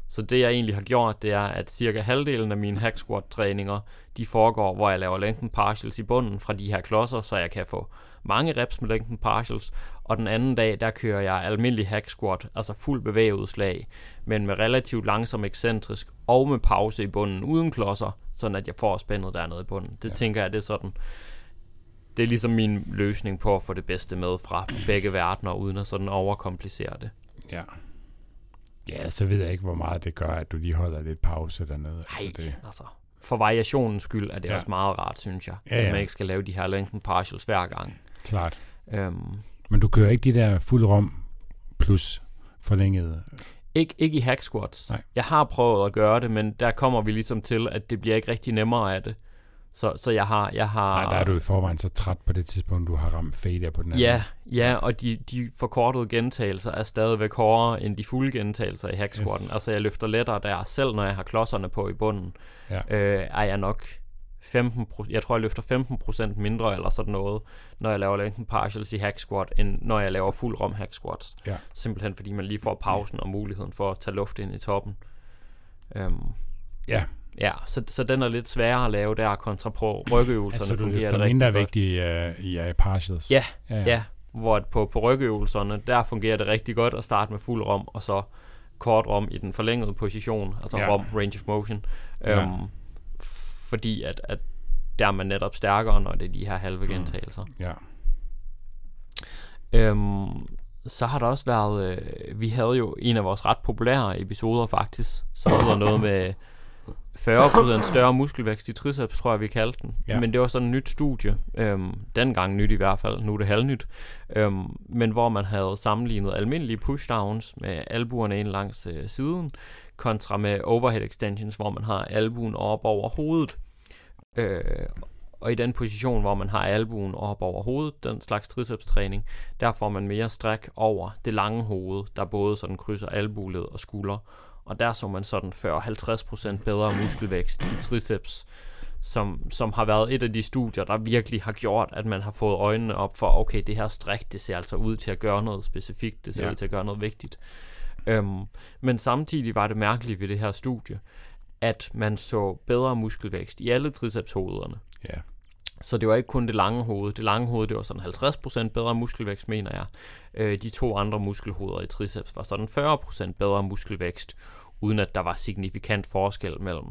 Så det jeg egentlig har gjort, det er, at cirka halvdelen af mine hack squat træninger, de foregår, hvor jeg laver længden partials i bunden fra de her klodser, så jeg kan få mange reps med længden partials. Og den anden dag, der kører jeg almindelig hack squat, altså fuld bevægeudslag, men med relativt langsom ekscentrisk og med pause i bunden uden klodser, sådan at jeg får spændet dernede i bunden. Det ja. Tænker jeg, det er sådan det er ligesom min løsning på at få det bedste med fra begge verdener, uden at sådan overkomplicere det. Ja. Ja, så ved jeg ikke, hvor meget det gør, at du lige holder lidt pause dernede. Nej, altså det, altså, for variationens skyld er det Ja. også meget rart, synes jeg. Ja, At ja. man ikke skal lave de her lengthen partials hver gang. Klart. Øhm, Men du kører ikke de der fuld rom plus forlængede. ikke, ikke i hack squats. Nej. Jeg har prøvet at gøre det, men der kommer vi ligesom til, at det bliver ikke rigtig nemmere af det. Så, så jeg har... Jeg har Nej, der er du i forvejen så træt på det tidspunkt, du har ramt failure på den anden. Ja, ja, og de, de forkortede gentagelser er stadigvæk hårdere end de fulde gentagelser i hack squatten. Yes. Altså jeg løfter lettere der, selv når jeg har klodserne på i bunden, Ja. øh, er jeg nok 15 jeg tror jeg løfter 15% mindre eller sådan noget, når jeg laver lengthen partials i hack squat, end når jeg laver fuld rom hack squats. Ja. Simpelthen fordi man lige får pausen og muligheden for at tage luft ind i toppen. Øhm, Ja. Ja, så, så den er lidt sværere at lave der kontra på rygøvelserne. Altså, du løfter mindre vægt i, uh, i uh, partials. Ja, ja. Ja, hvor at på, på rygøvelserne, der fungerer det rigtig godt at starte med fuld rom, og så kort rom i den forlængede position, altså Ja. ja. rom range of motion. Ja. Fordi at, at der er man netop stærkere, når det er de her halve Mm. gentagelser. ja. Øhm, så har der også været, øh, vi havde jo en af vores ret populære episoder faktisk, som hedder noget med 40% større muskelvækst i triceps, tror jeg vi kaldte den. Ja. Men det var sådan et nyt studie, øhm, dengang nyt i hvert fald, nu er det halvnyt, øhm, men hvor man havde sammenlignet almindelige pushdowns med albuerne ind langs øh, siden, kontra med overhead extensions, hvor man har albuen op over hovedet. Øh, og i den position, hvor man har albuen op over hovedet, den slags triceps-træning, der får man mere stræk over det lange hoved, der både sådan krydser albueled og skulder. Og der så man sådan 40-50% bedre muskelvækst i triceps, som, som har været et af de studier, der virkelig har gjort, at man har fået øjnene op for, okay, det her stræk, det ser altså ud til at gøre noget specifikt, det ser Ja. ja. ud til at gøre noget vigtigt. Øhm, men samtidig var det mærkeligt ved det her studie, at man så bedre muskelvækst i alle tricepshovederne. Ja. Så det var ikke kun det lange hoved. Det lange hoved, det var sådan 50% bedre muskelvækst, mener jeg. Øh, de to andre muskelhoveder i triceps var sådan 40% bedre muskelvækst, uden at der var signifikant forskel mellem,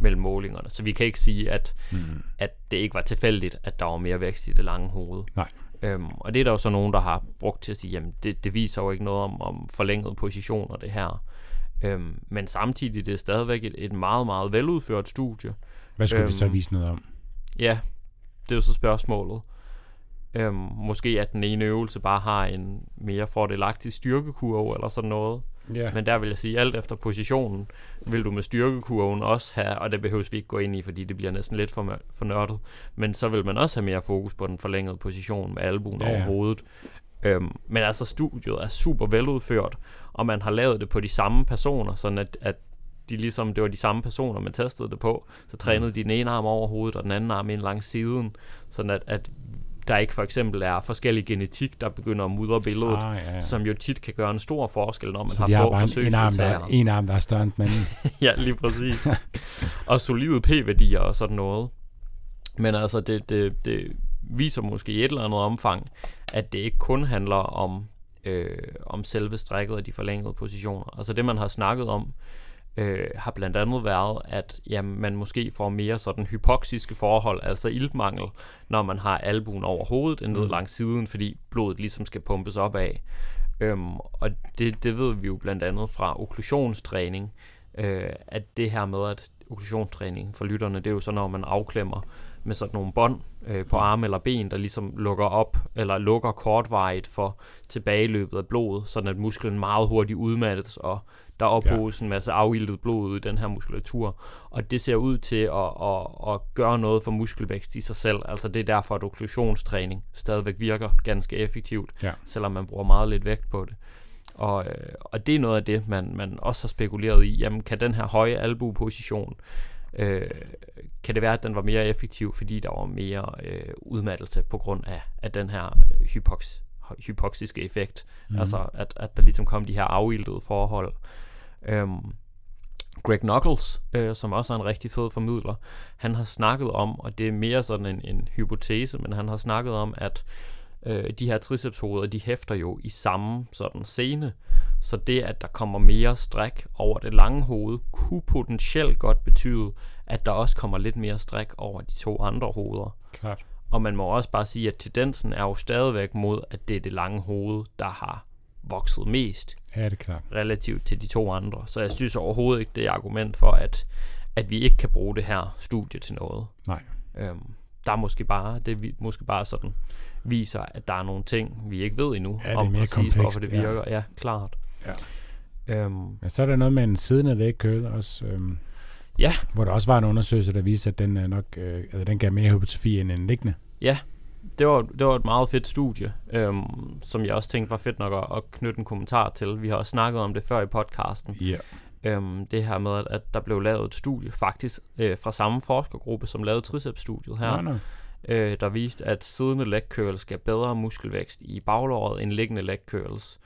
mellem målingerne. Så vi kan ikke sige, at, Mm. at det ikke var tilfældigt, at der var mere vækst i det lange hoved. Nej. Øhm, og det er der jo så nogen, der har brugt til at sige, jamen det, det viser jo ikke noget om, om forlængede positioner, det her. Øhm, men samtidig det er stadigvæk et, et meget, meget veludført studie. Hvad skulle øhm, vi så vise noget om? Ja, det er jo så spørgsmålet. Øhm, måske at den ene øvelse bare har en mere fordelagtig styrkekurve eller sådan noget. Ja. Men der vil jeg sige, alt efter positionen, vil du med styrkekurven også have, og det behøves vi ikke gå ind i, fordi det bliver næsten lidt for, for nørdet, men så vil man også have mere fokus på den forlængede position med albuen ja. over hovedet. Øhm, men altså studiet er super veludført, og man har lavet det på de samme personer, sådan at, at de ligesom, det var de samme personer, man testede det på. Så trænede de den ene arm over hovedet, og den anden arm ind langs siden, sådan at, at der ikke for eksempel er forskellig genetik, der begynder at mudre billedet, Ah, ja, ja. som jo tit kan gøre en stor forskel, når man så har få bare en, en, arm, der, forsøgsdeltagere. en arm, der er større end den anden. ja, lige præcis. og solide p-værdier og sådan noget. Men altså, det, det, det viser måske i et eller andet omfang, at det ikke kun handler om, øh, om selve strækket af de forlængede positioner. Altså det, man har snakket om, øh, har blandt andet været, at jamen, man måske får mere sådan hypoxiske forhold, altså iltmangel, når man har albuen over hovedet end ned Mm. langs siden, fordi blodet ligesom skal pumpes op af. Øhm, og det, det ved vi jo blandt andet fra okklusionstræning, øh, at det her med, at okklusionstræning for lytterne, det er jo så, når man afklemmer med sådan nogle bånd øh, på arme eller ben, der ligesom lukker op, eller lukker kortvarigt for tilbageløbet af blodet, sådan at musklen meget hurtigt udmattes, og der ophoges en masse afildet blod i den her muskulatur. Og det ser ud til at, at, at gøre noget for muskelvækst i sig selv. Altså det er derfor, at okklusionstræning stadigvæk virker ganske effektivt, Ja. selvom man bruger meget lidt vægt på det. Og, øh, og det er noget af det, man, man også har spekuleret i. Jamen, kan den her høje albueposition, øh, kan det være, at den var mere effektiv, fordi der var mere øh, udmattelse på grund af, af den her øh, hypox, hypoxiske effekt? Mm. Altså, at, at der ligesom kom de her afildede forhold. Øhm, Greg Knuckles, øh, som også er en rigtig fed formidler, han har snakket om, og det er mere sådan en, en hypotese, men han har snakket om, at øh, de her tricepshoveder, de hæfter jo i samme sådan scene, så det, at der kommer mere stræk over det lange hoved, kunne potentielt godt betyde, at der også kommer lidt mere stræk over de to andre hoveder. Klart. Og man må også bare sige, at tendensen er jo stadigvæk mod, at det er det lange hoved, der har vokset mest Ja, det er klart. relativt til de to andre. Så jeg synes overhovedet ikke, det er argument for, at, at vi ikke kan bruge det her studie til noget. Nej. Øhm, der er måske bare, det vi, måske bare sådan viser, at der er nogle ting, vi ikke ved endnu, Ja, det er om mere præcis, komplekst, hvorfor det ja. virker. Ja, klart. Ja. Øhm, Ja, så er der noget med en siddende leg curl også. Øhm, Ja. Hvor der også var en undersøgelse, der viste, at den, er nok, øh, altså, den gav mere hypotrofi end en liggende. det, var, det var et meget fedt studie, øhm, som jeg også tænkte var fedt nok at, at knytte en kommentar til. Vi har også snakket om det før i podcasten. Ja. Øhm, det her med, at, der blev lavet et studie, faktisk øh, fra samme forskergruppe, som lavede triceps-studiet her. Nå, nå. øh, der viste, at siddende leg curls gav bedre muskelvækst i baglåret end liggende leg curls.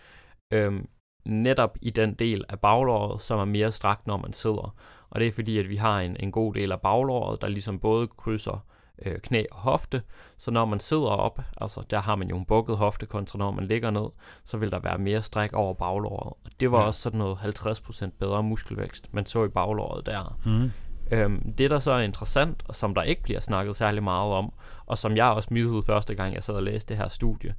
Øhm, netop i den del af baglåret, som er mere strakt, når man sidder. Og det er fordi, at vi har en, en god del af baglåret, der ligesom både krydser øh, knæ og hofte. Så når man sidder op, altså der har man jo en bukket hofte kontra når man ligger ned, så vil der være mere stræk over baglåret. Og det var Ja. også sådan noget 50% bedre muskelvækst, man så i baglåret der. Mm. Øhm, det, der så er interessant, og som der ikke bliver snakket særlig meget om, og som jeg også missede første gang, jeg sad og læste det her studie,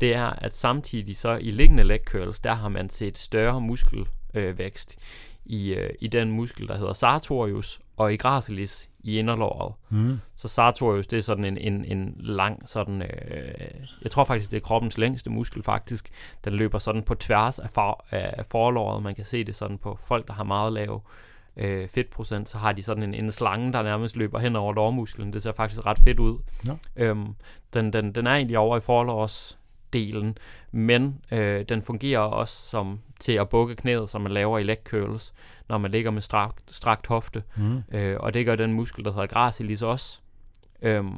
det er, at samtidig så i liggende leg curls, der har man set større muskelvækst vækst i, øh, i den muskel, der hedder sartorius, og i gracilis i inderlåret. Mm. Så sartorius, det er sådan en, en, en lang, sådan, øh, jeg tror faktisk, det er kroppens længste muskel faktisk. Den løber sådan på tværs af, for, af forlåret. Man kan se det sådan på folk, der har meget lav øh, fedtprocent, så har de sådan en, en slange, der nærmest løber hen over lårmusklen. Det ser faktisk ret fedt ud. Nå. Øhm, den, den, den er egentlig over i forlårsdelen, men øh, den fungerer også som til at bukke knæet, som man laver i leg curls, når man ligger med strakt, strakt hofte. Mm. Øh, og det gør den muskel, der hedder gracilis også. Øhm,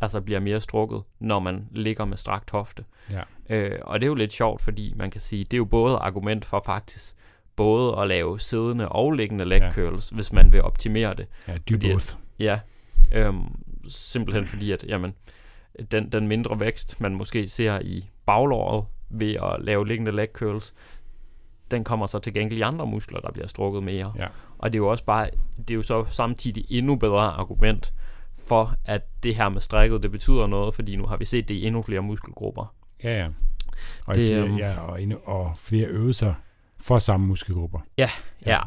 altså bliver mere strukket, når man ligger med strakt hofte. Ja. Øh, og det er jo lidt sjovt, fordi man kan sige, det er jo både argument for faktisk både at lave siddende og liggende leg Ja. curls, hvis man vil optimere det. Ja, do Fordi at- both. Ja, øhm, simpelthen fordi, at jamen, den, den mindre vækst, man måske ser i baglåret ved at lave liggende leg curls, den kommer så til gengæld i andre muskler, der bliver strukket mere. Ja. Og det er jo også bare, det er jo så samtidig endnu bedre argument for, at det her med strækket, det betyder noget, fordi nu har vi set det i endnu flere muskelgrupper. Ja, ja. Og, Det, flere, øhm, ja, og, endnu, og flere øvelser for samme muskelgrupper. Ja. Ja. ja.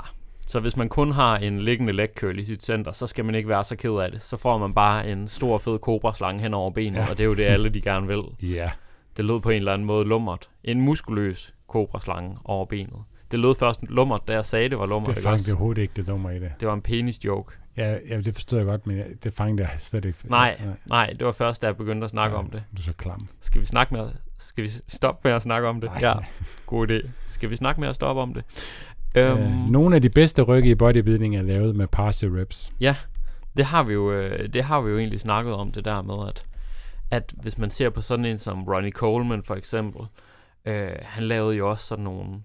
Så hvis man kun har en liggende leg curl i sit center, så skal man ikke være så ked af det. Så får man bare en stor fed kobraslange hen over benet, ja. og det er jo det, alle de gerne vil. Ja. Det lød på en eller anden måde lummert. En muskuløs kobraslange over benet. Det lød først lummert, da jeg sagde, det var lummert. Det fangede overhovedet ikke det dummer i det. det var en penis joke. Ja, ja, det forstod jeg godt, men det fangede jeg slet ikke. Nej, Nej. nej, det var først, da jeg begyndte at snakke Ja. om det. Du er så klam. Skal vi snakke med Skal vi stoppe med at snakke om det? Nej. Ja, god idé. Skal vi snakke med at stoppe om det? Øhm. Øh, nogle af de bedste rygge i bodybuilding er lavet med partial reps. det har vi jo, øh, det har vi jo egentlig snakket om, det der med, at, at hvis man ser på sådan en som Ronnie Coleman for eksempel, øh, han lavede jo også sådan nogle,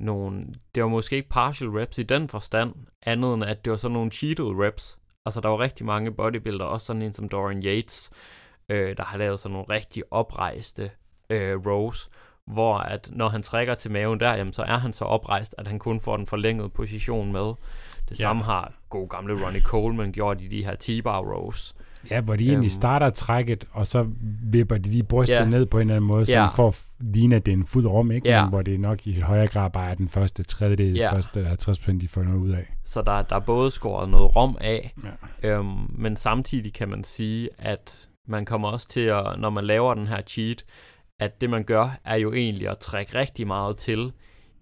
nogle, det var måske ikke partial reps i den forstand, andet end at det var sådan nogle cheated reps. Altså der var rigtig mange bodybuildere, også sådan en som Dorian Yates, øh, der har lavet sådan nogle rigtig oprejste øh, rows, hvor at når han trækker til maven der, jamen, så er han så oprejst, at han kun får den forlængede position med. Det Ja. samme har god gamle Ronnie Coleman gjort i de her T-bar rows. Ja, hvor de egentlig Øhm. starter trækket, og så vipper de lige brystet Ja. ned på en eller anden måde, så Ja. ja. for at ligne, at det en fuld rum, ikke? Ja. Men hvor det nok i højere grad bare er den første tredjedel, ja. første 50 de får noget ud af. Så der, der er både skåret noget rom af, Ja. øhm, men samtidig kan man sige, at man kommer også til at, når man laver den her cheat, at det man gør, er jo egentlig at trække rigtig meget til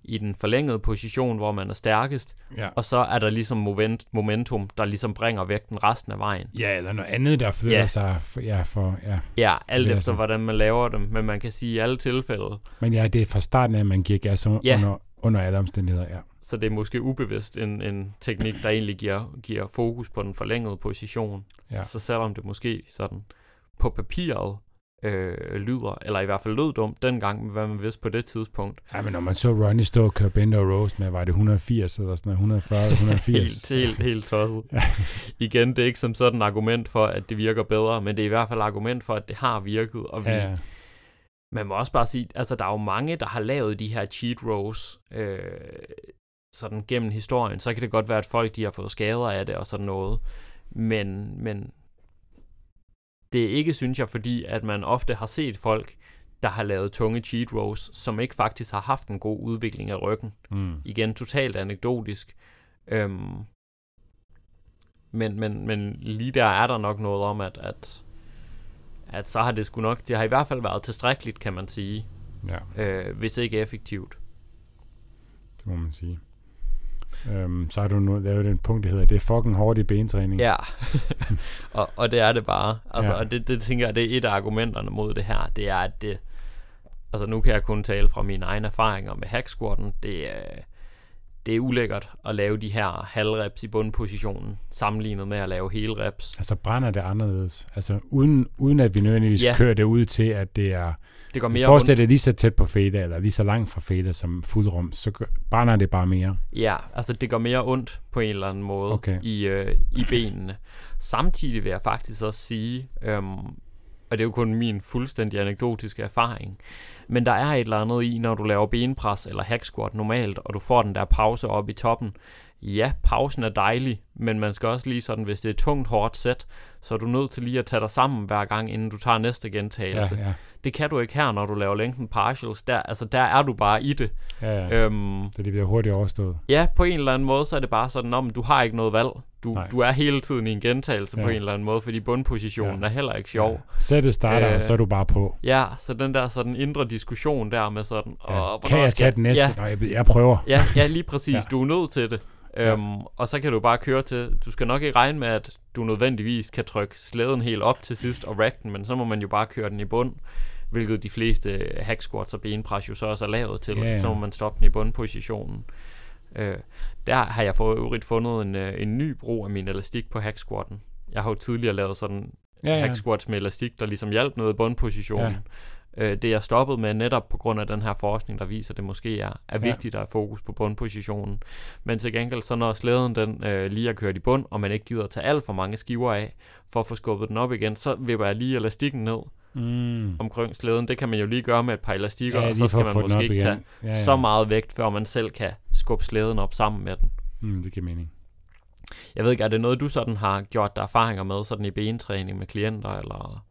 i den forlængede position, hvor man er stærkest, Ja. og så er der ligesom moment, momentum, der ligesom bringer vægten resten af vejen. ja, eller noget andet, der flytter Ja. sig. For, ja, for, ja. Ja, alt er efter sådan. hvordan man laver dem, men man kan sige i alle tilfælde, Men ja, det er fra starten af, at man giver gas un- Ja. under, under alle omstændigheder. Ja. så det er måske ubevidst en, en teknik, der egentlig giver, giver fokus på den forlængede position. Ja. Så selvom det måske sådan på papiret øh, lyder, eller i hvert fald lød dumt dengang, hvad man vidste på det tidspunkt. ja, men når man så Ronnie stå og køre bend og roast med, var det 180 eller sådan noget, 140, 180? helt, helt, helt tosset. Igen, det er ikke som sådan et argument for, at det virker bedre, men det er i hvert fald et argument for, at det har virket, og vi, ja. man må også bare sige, altså der er jo mange, der har lavet de her cheat rows, øh, sådan gennem historien, så kan det godt være, at folk de har fået skader af det og sådan noget, men, men det er ikke, synes jeg, fordi at man ofte har set folk, der har lavet tunge cheat rows, som ikke faktisk har haft en god udvikling af ryggen. Mm. Igen, totalt anekdotisk. Øhm, men, men, men lige der er der nok noget om, at, at, at så har det sgu nok, det har i hvert fald været tilstrækkeligt, kan man sige, Ja, øh, hvis ikke effektivt. det må man sige. Øhm, så har du nu lavet en punkt, der hedder, det er fucking hårdt i bentræning. Ja, og, og det er det bare. Altså, Ja. Og det, det tænker jeg, det er et af argumenterne mod det her, det er, at det, altså nu kan jeg kun tale fra mine egne erfaringer med hacksquatten, det er, det er ulækkert at lave de her halvreps i bundpositionen, sammenlignet med at lave hele reps. Altså brænder det anderledes. Altså uden, uden at vi nødvendigvis Ja. kører det ud til, at det er... Det går mere Forestil dig lige så tæt på fader, eller lige så langt fra fader som fuldrum, så brænder det bare mere. Ja, altså det gør mere ondt på en eller anden måde Okay. i, øh, i benene. Samtidig vil jeg faktisk også sige, øhm, og det er jo kun min fuldstændig anekdotiske erfaring, men der er et eller andet i, når du laver benpres eller hack squat normalt, og du får den der pause op i toppen. Ja, pausen er dejlig, men man skal også lige sådan, hvis det er et tungt, hårdt sæt, så er du nødt til lige at tage dig sammen hver gang, inden du tager næste gentagelse. Ja, ja, Det kan du ikke her, når du laver lengthen partials. Der, altså, der er du bare i det. ja, ja. Øhm, Så det bliver hurtigt overstået. Ja, på en eller anden måde, så er det bare sådan, om du har ikke noget valg. Du, Nej. du er hele tiden i en gentagelse ja. på en eller anden måde, fordi bundpositionen Ja. er heller ikke sjov. Ja. Sættet starter, Øh, og så er du bare på. Ja. så den der sådan indre diskussion der med sådan... Ja. hvornår kan jeg skal tage den næste? Ja, Nå, jeg, jeg prøver. ja, ja, lige præcis. Ja. Du er nødt til det. Ja. Øhm, og så kan du bare køre til... Du skal nok ikke regne med, at du nødvendigvis kan trykke slæden helt op til sidst og rack den, men så må man jo bare køre den i bund, hvilket de fleste hack squats og benpres jo så også er lavet til. Ja, ja. Så må man stoppe den i bundpositionen. Øh, der har jeg for øvrigt fundet en, øh, en ny brug af min elastik på hack squatten. Jeg har jo tidligere lavet sådan ja, ja. hack squats med elastik, der ligesom hjalp noget i bundpositionen. Ja. Øh, det er jeg stoppet med netop på grund af den her forskning, der viser, at det måske er, er Ja. vigtigt at have fokus på bundpositionen. Men til gengæld, så når slæden den øh, lige er kørt i bund, og man ikke gider at tage alt for mange skiver af, for at få skubbet den op igen, så vipper jeg lige elastikken ned Mm. omkring slæden. Det kan man jo lige gøre med et par elastikker, Ja, og så skal man måske ikke igen. tage ja, ja. så meget vægt, før man selv kan skubbe slæden op sammen med den. Mm, det giver mening. Jeg ved ikke, er det noget, du sådan har gjort dig erfaringer med, sådan i bentræning med klienter, eller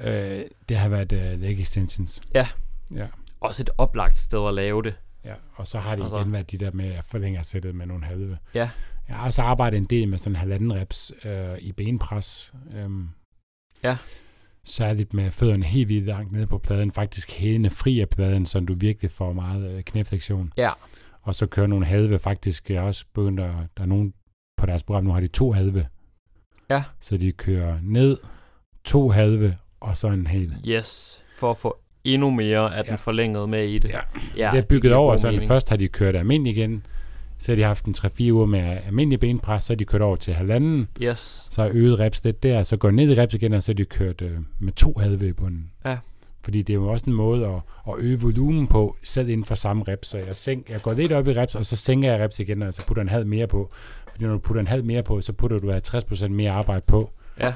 Øh, det har været uh, leg extensions. Ja. Ja. også et oplagt sted at lave det? Ja, og så har det Altså- igen været de der med at forlænge sættet med nogle halve. Ja. Jeg har også arbejdet en del med sådan halvanden reps øh, i benpres. Øhm, Ja. Særligt med fødderne helt vildt langt nede på pladen. Faktisk hælene fri af pladen, så du virkelig får meget øh, knæflektion. Ja. Og så kører nogle halve. Faktisk jeg også begyndt at... Der er nogen på deres program, nu har de to halve. Ja. Så de kører ned, to halve, og så en hel. Yes, for at få endnu mere af den Ja. forlængede med i det. Ja. ja det er bygget giver over, så mening. først har de kørt almindelig igen, så har de haft en 3-4 uger med almindelig benpres, så har de kørt over til halvanden, Yes, så har øget reps lidt der, så går ned i reps igen, og så har de kørt øh, med to halve i bunden. Ja. Fordi det er jo også en måde at, at øge volumen på, selv inden for samme reps. Så jeg, sænk, jeg går lidt op i reps, og så sænker jeg reps igen, og så putter en halv mere på. Fordi når du putter en halv mere på, så putter du 50% mere arbejde på, ja,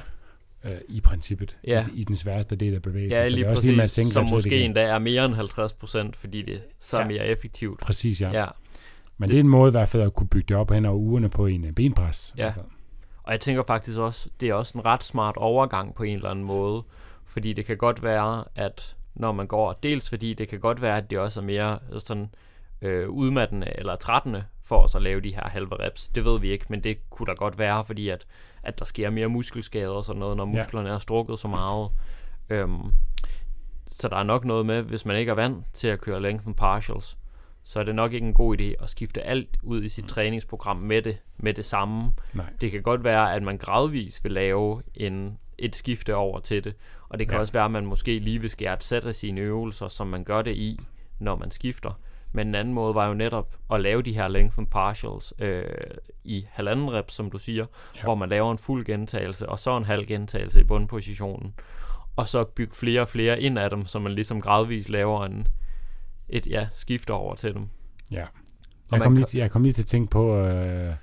øh, i princippet, Ja. i, i den sværeste del af bevægelsen. ja så det lige er også lige med at præcis, sænke som måske igen. endda er mere end 50 procent, fordi det så er Ja. mere effektivt. Præcis, ja. Ja. Men det er en måde i hvert fald at kunne bygge det op hen over ugerne på en øh, benpres. Ja. Og jeg tænker faktisk også, det er også en ret smart overgang på en eller anden måde, fordi det kan godt være, at når man går, dels fordi det kan godt være, at det også er mere sådan øh, udmattende eller trættende for os at lave de her halve reps. Det ved vi ikke, men det kunne da godt være, fordi at, at der sker mere muskelskader og sådan noget, når Ja. musklerne er strukket så meget. Øhm, så der er nok noget med, hvis man ikke er vant til at køre lengthen partials, så er det nok ikke en god idé at skifte alt ud i sit træningsprogram med det, med det samme. Nej. Det kan godt være, at man gradvis vil lave en, et skifte over til det, og det kan Ja. ja. også være, at man måske lige vil skære et sæt af sine øvelser, som man gør det i, når man skifter. Men en anden måde var jo netop at lave de her lengthen partials øh, i halvanden rep, som du siger, Ja. hvor man laver en fuld gentagelse, og så en halv gentagelse i bundpositionen. Og så bygge flere og flere ind af dem, så man ligesom gradvist laver en, et ja, skifte over til dem. Ja. Jeg man kom, lige, til- jeg kom lige til at tænke på øh,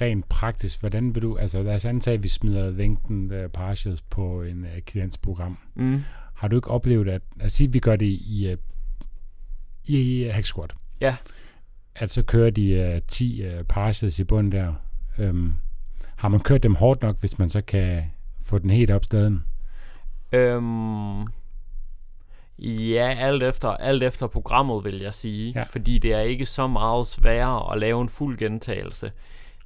rent praktisk, hvordan vil du, altså lad os antage, at vi smider længden uh, partials på en uh, klientsprogram. Mm. Har du ikke oplevet, at, at sige, at vi gør det i, uh, i hack squat? Ja. At så kører de uh, 10 uh, partials i bunden der. Um, har man kørt dem hårdt nok, hvis man så kan få den helt op staden? Øhm, ja, alt efter, alt efter programmet, vil jeg sige. Ja. Fordi det er ikke så meget sværere at lave en fuld gentagelse,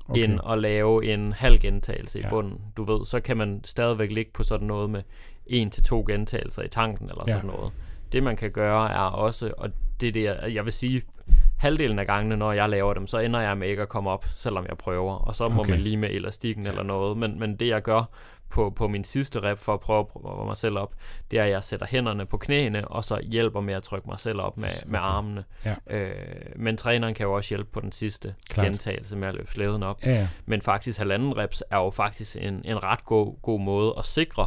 okay. end at lave en halv gentagelse. Ja. i bunden. Du ved, så kan man stadigvæk ligge på sådan noget med en til to gentagelser i tanken, eller Ja. sådan noget. Det man kan gøre er også, og det er det, jeg- jeg vil sige, halvdelen af gangene, når jeg laver dem, så ender jeg med ikke at komme op, selvom jeg prøver. Og så må Okay. man lige med elastikken eller noget. Men, men det jeg gør på, på min sidste rep for at prøve at prøve mig selv op, det er, at jeg sætter hænderne på knæene, og så hjælper med at trykke mig selv op med, med Okay. armene. Ja. Øh, men træneren kan jo også hjælpe på den sidste Klart. gentagelse med at løfte slæden op. Ja, ja. Men faktisk halvanden reps er jo faktisk en, en ret god, god måde at sikre,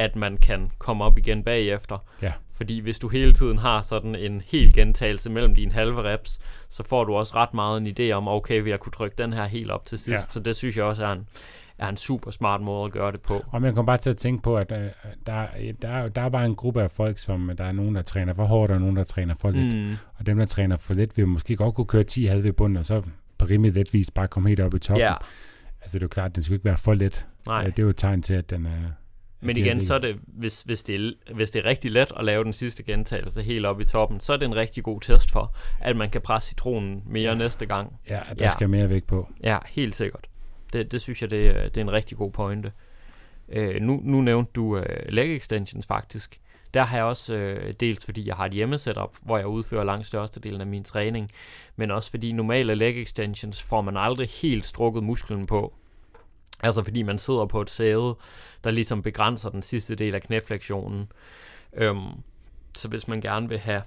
at man kan komme op igen bagefter. Ja. Fordi hvis du hele tiden har sådan en hel gentagelse mellem dine halve reps, så får du også ret meget en idé om, okay, vil jeg kunne trykke den her helt op til sidst. Ja. Så det synes jeg også er en, er en super smart måde at gøre det på. Og man kommer bare til at tænke på, at øh, der, der, er, der er bare en gruppe af folk, som der er nogen, der træner for hårdt, og nogen, der træner for lidt. Mm, Og dem, der træner for lidt, vil måske godt kunne køre 10 halve i bunden, og så på rimelig let vis bare komme helt op i toppen. ja, Altså det er jo klart, at den skal ikke være for let. nej. Øh, Det er jo et tegn til, at den er... Men det igen, så er det, hvis, hvis, det er, hvis det er rigtig let at lave den sidste gentagelse helt op i toppen, så er det en rigtig god test for, at man kan presse citronen mere Ja. næste gang. Ja, at der Ja. skal mere vægt på. Ja, helt sikkert. Det, det synes jeg, det, det er en rigtig god pointe. Øh, nu, nu nævnte du øh, leg extensions faktisk. Der har jeg også øh, dels fordi jeg har et hjemmesetup, hvor jeg udfører langt størstedelen af min træning, men også fordi normale leg extensions får man aldrig helt strukket musklen på. Altså fordi man sidder på et sæde, der ligesom begrænser den sidste del af knæflektionen. Øhm, så hvis man gerne vil have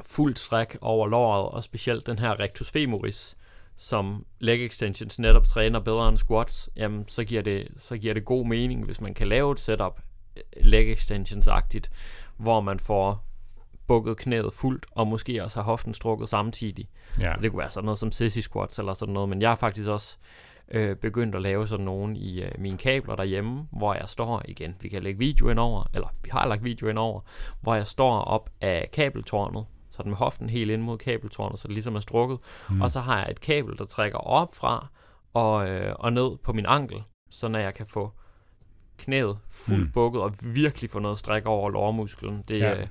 fuldt stræk over låret, og specielt den her rectus femoris, som leg extensions netop træner bedre end squats, jamen så giver det, så giver det god mening, hvis man kan lave et setup øh, leg extensions-agtigt, hvor man får bukket knæet fuldt, og måske også har hoften strukket samtidig. Ja. Det kunne være sådan noget som sissy squats eller sådan noget, men jeg har faktisk også øh, begyndt at lave sådan nogen i øh, mine kabler derhjemme, hvor jeg står igen. Vi kan lægge video ind over, eller vi har lagt video ind over, hvor jeg står op af kabeltårnet, sådan med hoften helt ind mod kabeltårnet, så det ligesom er strukket. Mm. Og så har jeg et kabel, der trækker op fra og, øh, og ned på min ankel, så når jeg kan få knæet fuldt Mm. bukket og virkelig få noget stræk over lårmusklen. Det, ja. øh,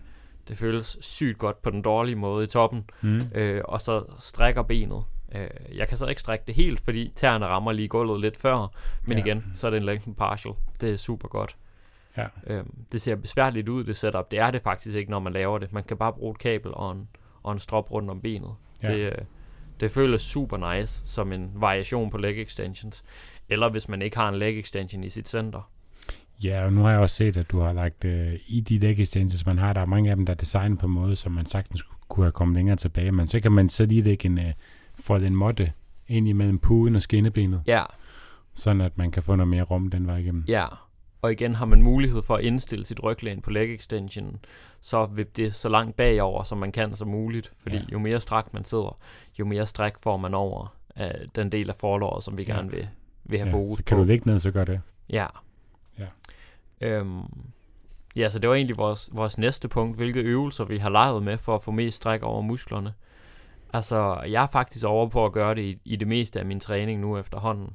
det føles sygt godt på den dårlige måde i toppen Mm. øh, og så strækker benet. Øh, jeg kan så ikke strække det helt, fordi tæerne rammer lige gulvet lidt før, men Ja. igen, så er det en lengthen partial. Det er super godt. Ja. Øh, det ser besværligt ud, det setup. Det er det faktisk ikke, når man laver det. Man kan bare bruge et kabel og en, og en strop rundt om benet. Ja. Det, øh, det føles super nice som en variation på leg extensions. Eller hvis man ikke har en leg extension i sit center. Ja, og nu har jeg også set, at du har lagt øh, i de leg extensions, man har, der er mange af dem, der er designet på en måde, som man sagtens kunne have kommet længere tilbage. Men så kan man så lige lægge en, øh, folde en måtte ind imellem puden og skinnebenet, Ja, sådan at man kan få noget mere rum den vej igennem. Ja, og igen har man mulighed for at indstille sit ryglæn på leg extension, så vil det så langt bagover, som man kan som muligt. Fordi Ja. jo mere strakt man sidder, jo mere stræk får man over af den del af forlåret, som vi Ja. gerne vil, vil have Ja, fokus så kan på. du ligge ned, så gør det. Ja. Ja. Øhm, ja, så det var egentlig vores, vores næste punkt, hvilke øvelser vi har leget med for at få mest stræk over musklerne. Altså, jeg er faktisk over på at gøre det i, i det meste af min træning nu efterhånden.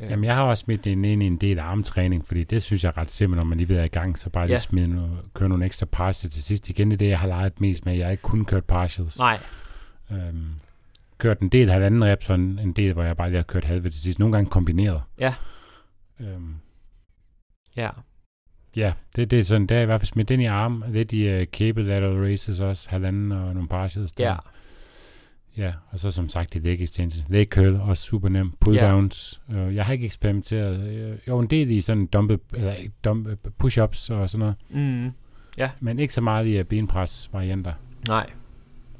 Øh, Jamen, jeg har også smidt den ind i en del armtræning, fordi det synes jeg er ret simpelt, når man lige ved at er i gang, så bare lige Ja. smide noget, køre nogle ekstra partials til sidst. Igen, det er det, jeg har leget mest med. Jeg har ikke kun kørt partials. Nej, Øhm, kørt en del halvanden reps, og en, en del, hvor jeg bare lige har kørt halve til sidst. Nogle gange kombineret. Ja. Øhm, ja. ja, det, det er sådan, der er i hvert fald smidt ind i arm, lidt i uh, cable lateral races også, halvanden og nogle partials. der. Ja. Ja, og så som sagt i leg extensions. Leg curl, også super nem. Pull Ja. downs. Øh, jeg har ikke eksperimenteret. Øh, jo, en del i sådan dumpe, eller dumpe, push-ups og sådan noget. Mm, Men ikke så meget i uh, benpres-varianter. nej.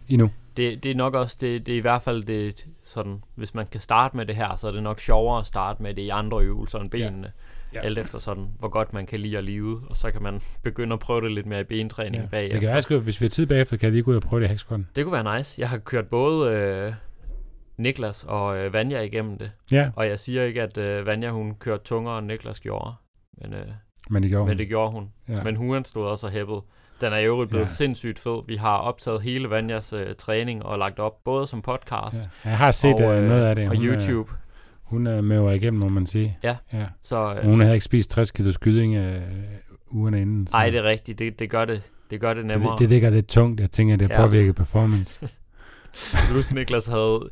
Endnu. det, det er nok også, det, det er i hvert fald det sådan, hvis man kan starte med det her, så er det nok sjovere at starte med det i andre øvelser end Ja. benene. Ja. Ja. Alt efter sådan, hvor godt man kan lide at lide, og så kan man begynde at prøve det lidt mere i bentræning Ja. bagefter. Det kan være, sgu, hvis vi har tid bagefter, kan jeg lige gå ud og prøve det i hexagon. det kunne være nice. Jeg har kørt både øh, Niklas og øh, Vanja igennem det, Ja, og jeg siger ikke, at øh, Vanja hun kørte tungere end Niklas gjorde, men, øh, men det gjorde men hun. det gjorde hun. Ja. Men hun stod også og hæppede. Den er i øvrigt blevet Ja. sindssygt fed. Vi har optaget hele Vanjas øh, træning og lagt op, både som podcast ja. Jeg har set og, og, øh, noget af det. og Hun er- YouTube. Hun er med igennem, må man sige. Ja. ja. Så, Hun havde ikke spist 60 kilo skyding øh, ugerne inden. Nej, det er rigtigt. Det, det, gør det, det gør det nemmere. det, det ligger lidt tungt. Jeg tænker, det Ja. påvirker performance. Plus Niklas havde,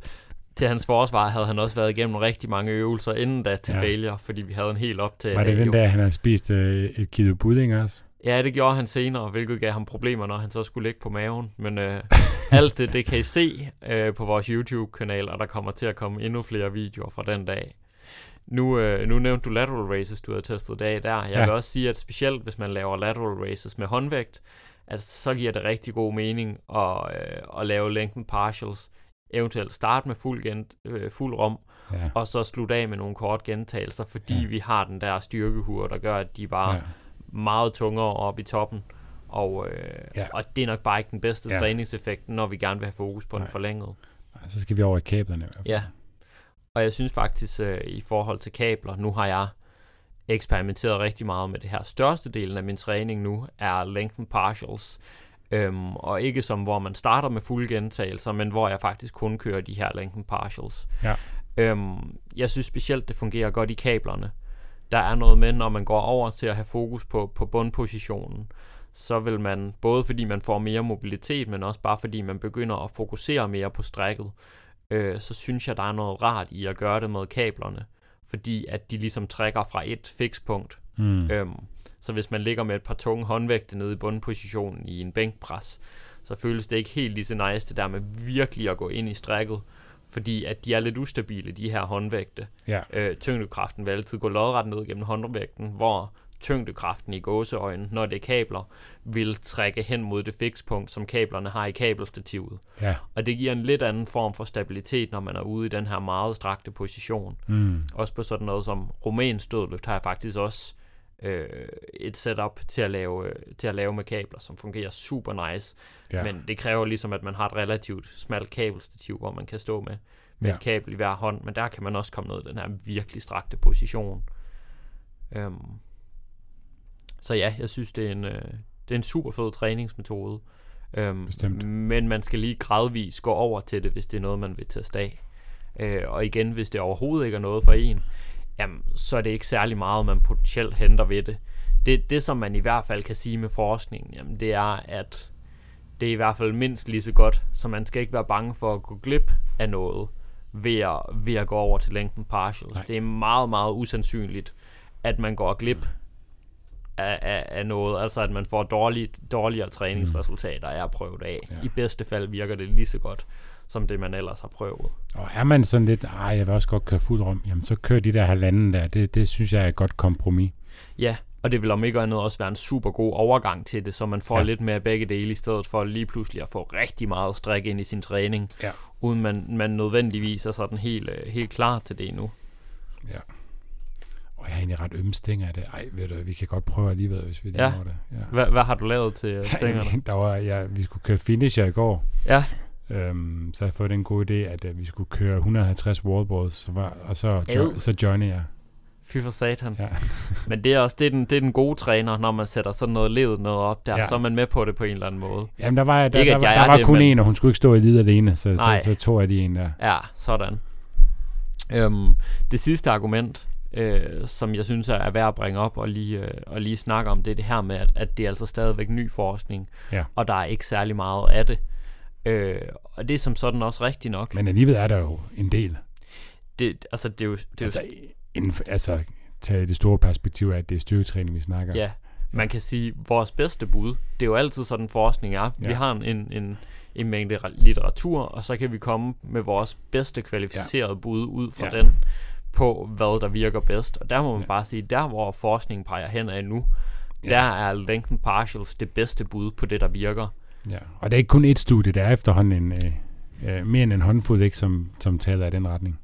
til hans forsvar havde han også været igennem rigtig mange øvelser inden da til Ja. failure, fordi vi havde en helt op til Var det den dag, han havde spist øh, et kilo budding også? Ja, det gjorde han senere, hvilket gav ham problemer, når han så skulle ligge på maven. Men øh, alt det, det kan I se øh, på vores YouTube-kanal, og der kommer til at komme endnu flere videoer fra den dag. Nu, øh, nu nævnte du lateral races, du havde testet dag der. Jeg Ja. vil også sige, at specielt hvis man laver lateral races med håndvægt, at så giver det rigtig god mening at, øh, at lave længden partials. Eventuelt starte med fuld, gen, øh, fuld rom, Ja. og så slutte af med nogle kort gentagelser, fordi ja. vi har den der styrkehur, der gør, at de bare ja. Meget tungere op i toppen. Og, øh, Ja. og det er nok bare ikke den bedste Ja. ja. træningseffekt, når vi gerne vil have fokus på Nej. den forlængede. Nej, Så skal vi over i kablerne. i hvert fald. Ja. Og jeg synes faktisk, øh, i forhold til kabler, nu har jeg eksperimenteret rigtig meget med det her. Største delen af min træning nu er lengthen partials. Øhm, og ikke som, hvor man starter med fulde gentagelser, men hvor jeg faktisk kun kører de her lengthen partials. Ja. Øhm, jeg synes specielt, det fungerer godt i kablerne. Der er noget med, når man går over til at have fokus på, på bundpositionen, så vil man, både fordi man får mere mobilitet, men også bare fordi man begynder at fokusere mere på strækket, øh, så synes jeg, der er noget rart i at gøre det med kablerne, fordi at de ligesom trækker fra et fikspunkt. Mm. Øhm, så hvis man ligger med et par tunge håndvægte nede i bundpositionen i en bænkpres, så føles det ikke helt lige så nice det der med virkelig at gå ind i strækket, fordi at de er lidt ustabile, de her håndvægte. Ja. Øh, tyngdekraften vil altid gå lodret ned gennem håndvægten, hvor tyngdekraften i gåseøjne, når det er kabler, vil trække hen mod det fikspunkt, som kablerne har i kabelstativet. Ja. Og det giver en lidt anden form for stabilitet, når man er ude i den her meget strakte position. Mm. Også på sådan noget som rumænsk dødløft har jeg faktisk også øh, et setup til at, lave, øh, til at lave med kabler, som fungerer super nice. Ja. Men det kræver ligesom, at man har et relativt smalt kabelstativ, hvor man kan stå med, med Ja. et kabel i hver hånd. Men der kan man også komme ned i den her virkelig strakte position. Øhm. Så ja, jeg synes, det er en, øh, det er en super fed træningsmetode. Øhm, Bestemt. Men man skal lige gradvist gå over til det, hvis det er noget, man vil teste af. Øh, og igen, hvis det overhovedet ikke er noget for en, jamen, så er det ikke særlig meget, man potentielt henter ved det. Det, det som man i hvert fald kan sige med forskningen, jamen, det er, at det er i hvert fald mindst lige så godt, så man skal ikke være bange for at gå glip af noget ved at, ved at gå over til længden partials. Nej. Det er meget, meget usandsynligt, at man går glip af, af, af noget, altså at man får dårligt, dårligere træningsresultater af at prøve det af. Ja. I bedste fald virker det lige så godt, som det man ellers har prøvet. Og er man sådan lidt, ej, jeg vil også godt køre fuld rum, jamen så kør de der halvanden der. Det, det synes jeg er et godt kompromis. Ja, og det vil om ikke andet også være en super god overgang til det, så man får Ja. lidt mere begge dele, i stedet for lige pludselig at få rigtig meget stræk ind i sin træning, Ja. uden man, man nødvendigvis er sådan helt, øh, helt klar til det endnu. Ja. Og jeg er egentlig ret ømme stænger af det. Ej, ved du, vi kan godt prøve alligevel, hvis vi lige Ja. det. Ja. Hvad, hvad har du lavet til stængerne? der var, ja, vi skulle køre finisher i går. Ja. Øhm, så har jeg fået den gode idé, at uh, vi skulle køre 150 wallballs, så var, og så, jo, så joinede jeg. Fy for satan. Ja. Men det er også det er den, det er den gode træner, når man sætter sådan noget ledet noget op der, Ja. så er man med på det på en eller anden måde. Jamen, der var, der, Ikke, der, at der, der er var det, kun men- en, og hun skulle ikke stå i lid alene, så, så, Nej. så, tog jeg de en der. Ja, sådan. Øhm, det sidste argument, øh, som jeg synes er værd at bringe op og lige, øh, og lige snakke om, det er det her med, at, at det er altså stadigvæk ny forskning, Ja. og der er ikke særlig meget af det. Øh, og det er som sådan også rigtigt nok. Men alligevel er der jo en del. det, altså, det er jo, det er Altså, jo inden for, altså tage det store perspektiv af, at det er styrketræning, vi snakker. ja, man kan sige, vores bedste bud, det er jo altid sådan forskning er. Vi Ja. har en, en, en, mængde ra- litteratur, og så kan vi komme med vores bedste kvalificerede bud ud fra Ja. den, på hvad der virker bedst. Og der må man Ja. bare sige, der hvor forskningen peger hen af nu, Ja. der er Lincoln Partials det bedste bud på det, der virker. Ja, og det er ikke kun et studie, der er efterhånden en, øh, øh, mere end en håndfuld, ikke, som, som taler i den retning.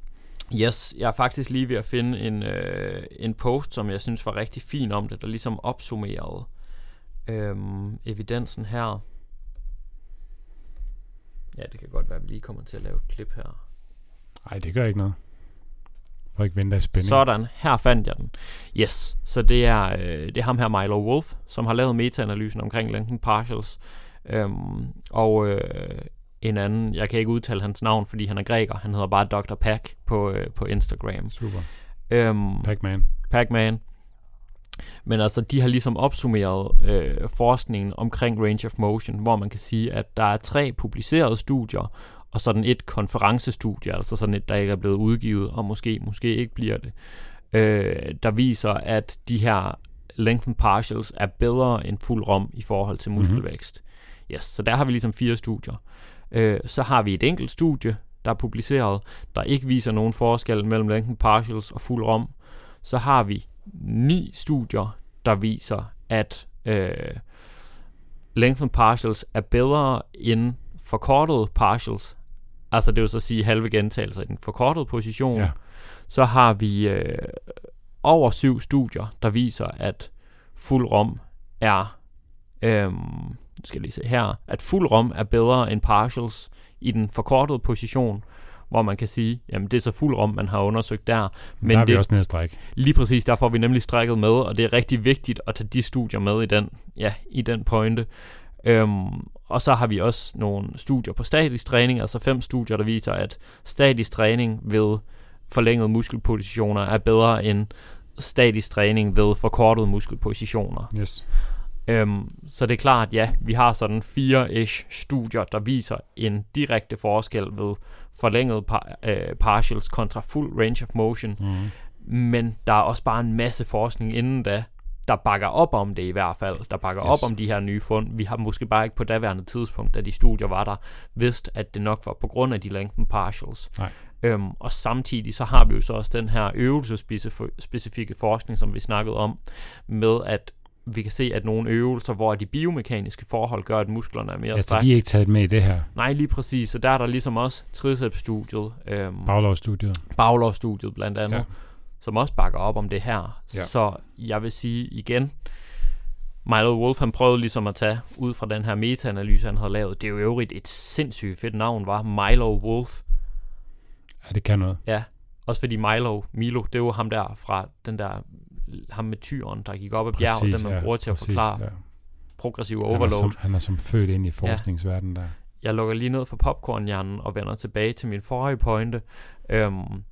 Yes, jeg er faktisk lige ved at finde en, øh, en post, som jeg synes var rigtig fin om det, der ligesom opsummerede øhm, evidensen her. Ja, det kan godt være, at vi lige kommer til at lave et klip her. Nej, det gør ikke noget. For ikke vente af spænding. Sådan, her fandt jeg den. Yes, så det er, øh, det er ham her, Milo Wolf, som har lavet meta-analysen omkring Lincoln Partials. Øhm, og øh, en anden, jeg kan ikke udtale hans navn, fordi han er græker, han hedder bare Dr. Pack på, øh, på Instagram. Super. Øhm, Pac-Man. Pac-Man. Men altså, de har ligesom opsummeret øh, forskningen omkring range of motion, hvor man kan sige, at der er tre publicerede studier, og sådan et konferencestudie, altså sådan et, der ikke er blevet udgivet, og måske, måske ikke bliver det, øh, der viser, at de her lengthen partials er bedre end fuld rom i forhold til muskelvækst. Yes, så der har vi ligesom fire studier. Øh, så har vi et enkelt studie, der er publiceret, der ikke viser nogen forskel mellem lengthen partials og fuld rom. Så har vi ni studier, der viser, at øh, lengthen partials er bedre end forkortede partials. Altså det vil så sige halve gentagelser i den forkortede position. Ja. Så har vi øh, over syv studier, der viser, at fuld rom er, øhm, skal lige se her, at fuld rom er bedre end partials i den forkortede position, hvor man kan sige, jamen det er så fuld rom, man har undersøgt der. Men der er det, vi også nede at strække. Lige præcis, der får vi nemlig strækket med, og det er rigtig vigtigt at tage de studier med i den, ja, i den pointe. Øhm, og så har vi også nogle studier på statisk træning, altså fem studier, der viser, at statisk træning ved forlængede muskelpositioner er bedre end statisk træning ved forkortede muskelpositioner. Yes. Øhm, så det er klart, ja, vi har sådan fire-ish studier, der viser en direkte forskel ved forlænget par, øh, partials kontra fuld range of motion. Mm. Men der er også bare en masse forskning inden da, der bakker op om det i hvert fald. Der bakker yes. op om de her nye fund. Vi har måske bare ikke på daværende tidspunkt, da de studier var der, vidst, at det nok var på grund af de lengthen partials. Nej. Øhm, og samtidig så har vi jo så også den her øvelsespecifikke forskning, som vi snakkede om, med at vi kan se, at nogle øvelser, hvor de biomekaniske forhold gør, at musklerne er mere Ja, så strækt. de er ikke taget med i det her Nej, lige præcis. Så der er der ligesom også triceps-studiet, øhm, baglovsstudiet. baglovsstudiet blandt andet, Ja. ja. som også bakker op om det her. Ja. Så jeg vil sige igen, Milo Wolf han prøvede ligesom at tage ud fra den her meta-analyse, han havde lavet. Det er jo øvrigt et sindssygt fedt navn, var Milo Wolf. Ja, det kan noget. Ja, også fordi Milo, Milo, det er jo ham der fra den der, ham med tyren, der gik op ad bjerget, den man ja, bruger til at præcis, forklare Ja. progressiv Han, er overload. som, han er som født ind i forskningsverdenen der. jeg lukker lige ned for popcornhjernen og vender tilbage til min forrige pointe, øhm,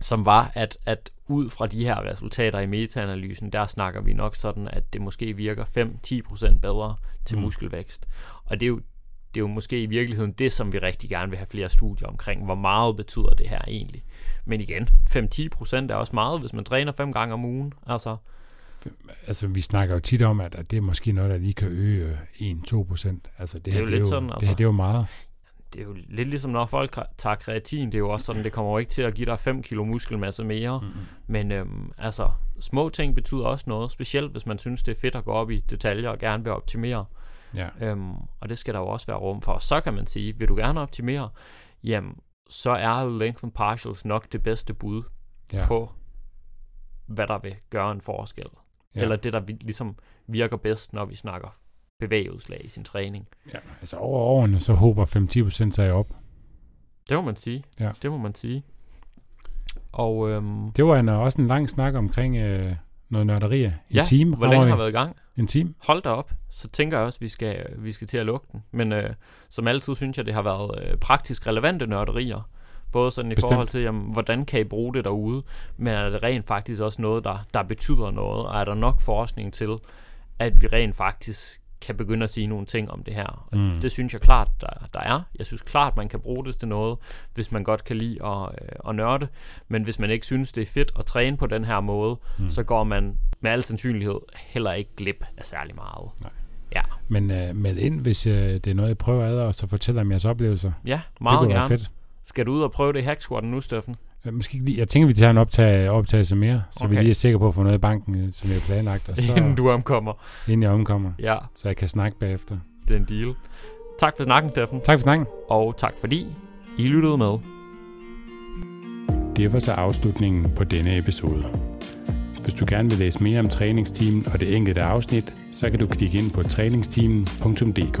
som var, at, at ud fra de her resultater i metaanalysen, der snakker vi nok sådan, at det måske virker 5-10% bedre til mm. muskelvækst. Og det er, jo, det er jo måske i virkeligheden det, som vi rigtig gerne vil have flere studier omkring. Hvor meget betyder det her egentlig? Men igen, 5-10% er også meget, hvis man træner fem gange om ugen. Altså, Altså, vi snakker jo tit om, at, at det er måske noget, der lige kan øge øh, 1-2 procent. Altså, det, Det er jo det, lidt jo, sådan, det altså. her, det er jo meget. det er jo lidt ligesom når folk tager kreatin, det er jo også sådan, det kommer jo ikke til at give dig 5 kilo muskelmasse mere. Mm-hmm. Men øhm, altså, små ting betyder også noget, specielt hvis man synes, det er fedt at gå op i detaljer og gerne vil optimere. Ja. Øhm, og det skal der jo også være rum for. Så kan man sige, vil du gerne optimere, jamen, så er lengthen partials nok det bedste bud Ja. på, hvad der vil gøre en forskel. Ja. Eller det, der ligesom virker bedst, når vi snakker bevægeudslag i sin træning. ja. Altså, over årene, så håber 5-10 procent sig op. Det må man sige. Ja. Det må man sige. Og øhm, Det var en, også en lang snak omkring øh, noget nørderi. En ja, time. hvor længe har været i gang? En time. Hold da op. Så tænker jeg også, at vi skal, vi skal til at lukke den. Men øh, som altid synes jeg, det har været øh, praktisk relevante nørderier. Både sådan i Bestemt. forhold til, jamen, hvordan kan I bruge det derude, men er det rent faktisk også noget, der, der betyder noget, og er der nok forskning til, at vi rent faktisk kan begynde at sige nogle ting om det her. Og Mm. Det synes jeg klart, der, der er. Jeg synes klart, man kan bruge det til noget, hvis man godt kan lide at, øh, at nørde. Men hvis man ikke synes, det er fedt at træne på den her måde, Mm. så går man med al sandsynlighed heller ikke glip af særlig meget. Nej. Ja, Men øh, med ind, hvis øh, det er noget, jeg prøver ad, og så fortæller om jeres oplevelser. ja det meget kunne gerne. være fedt. Skal du ud og prøve det i hack nu, Steffen? Øh, Måske ikke lige, jeg tænker, vi tager en optag, optagelse mere, så vi Okay. lige er sikre på at få noget i banken, øh, som jeg har planlagt, og så Inden du omkommer. inden jeg omkommer, Ja, så jeg kan snakke bagefter. det er en deal. Tak for snakken, Steffen. Tak for snakken. Og tak fordi I lyttede med. Det var så afslutningen på denne episode. Hvis du gerne vil læse mere om træningsteamen og det enkelte afsnit, så kan du klikke ind på træningsteamen.dk.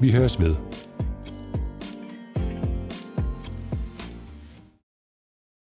Vi høres ved.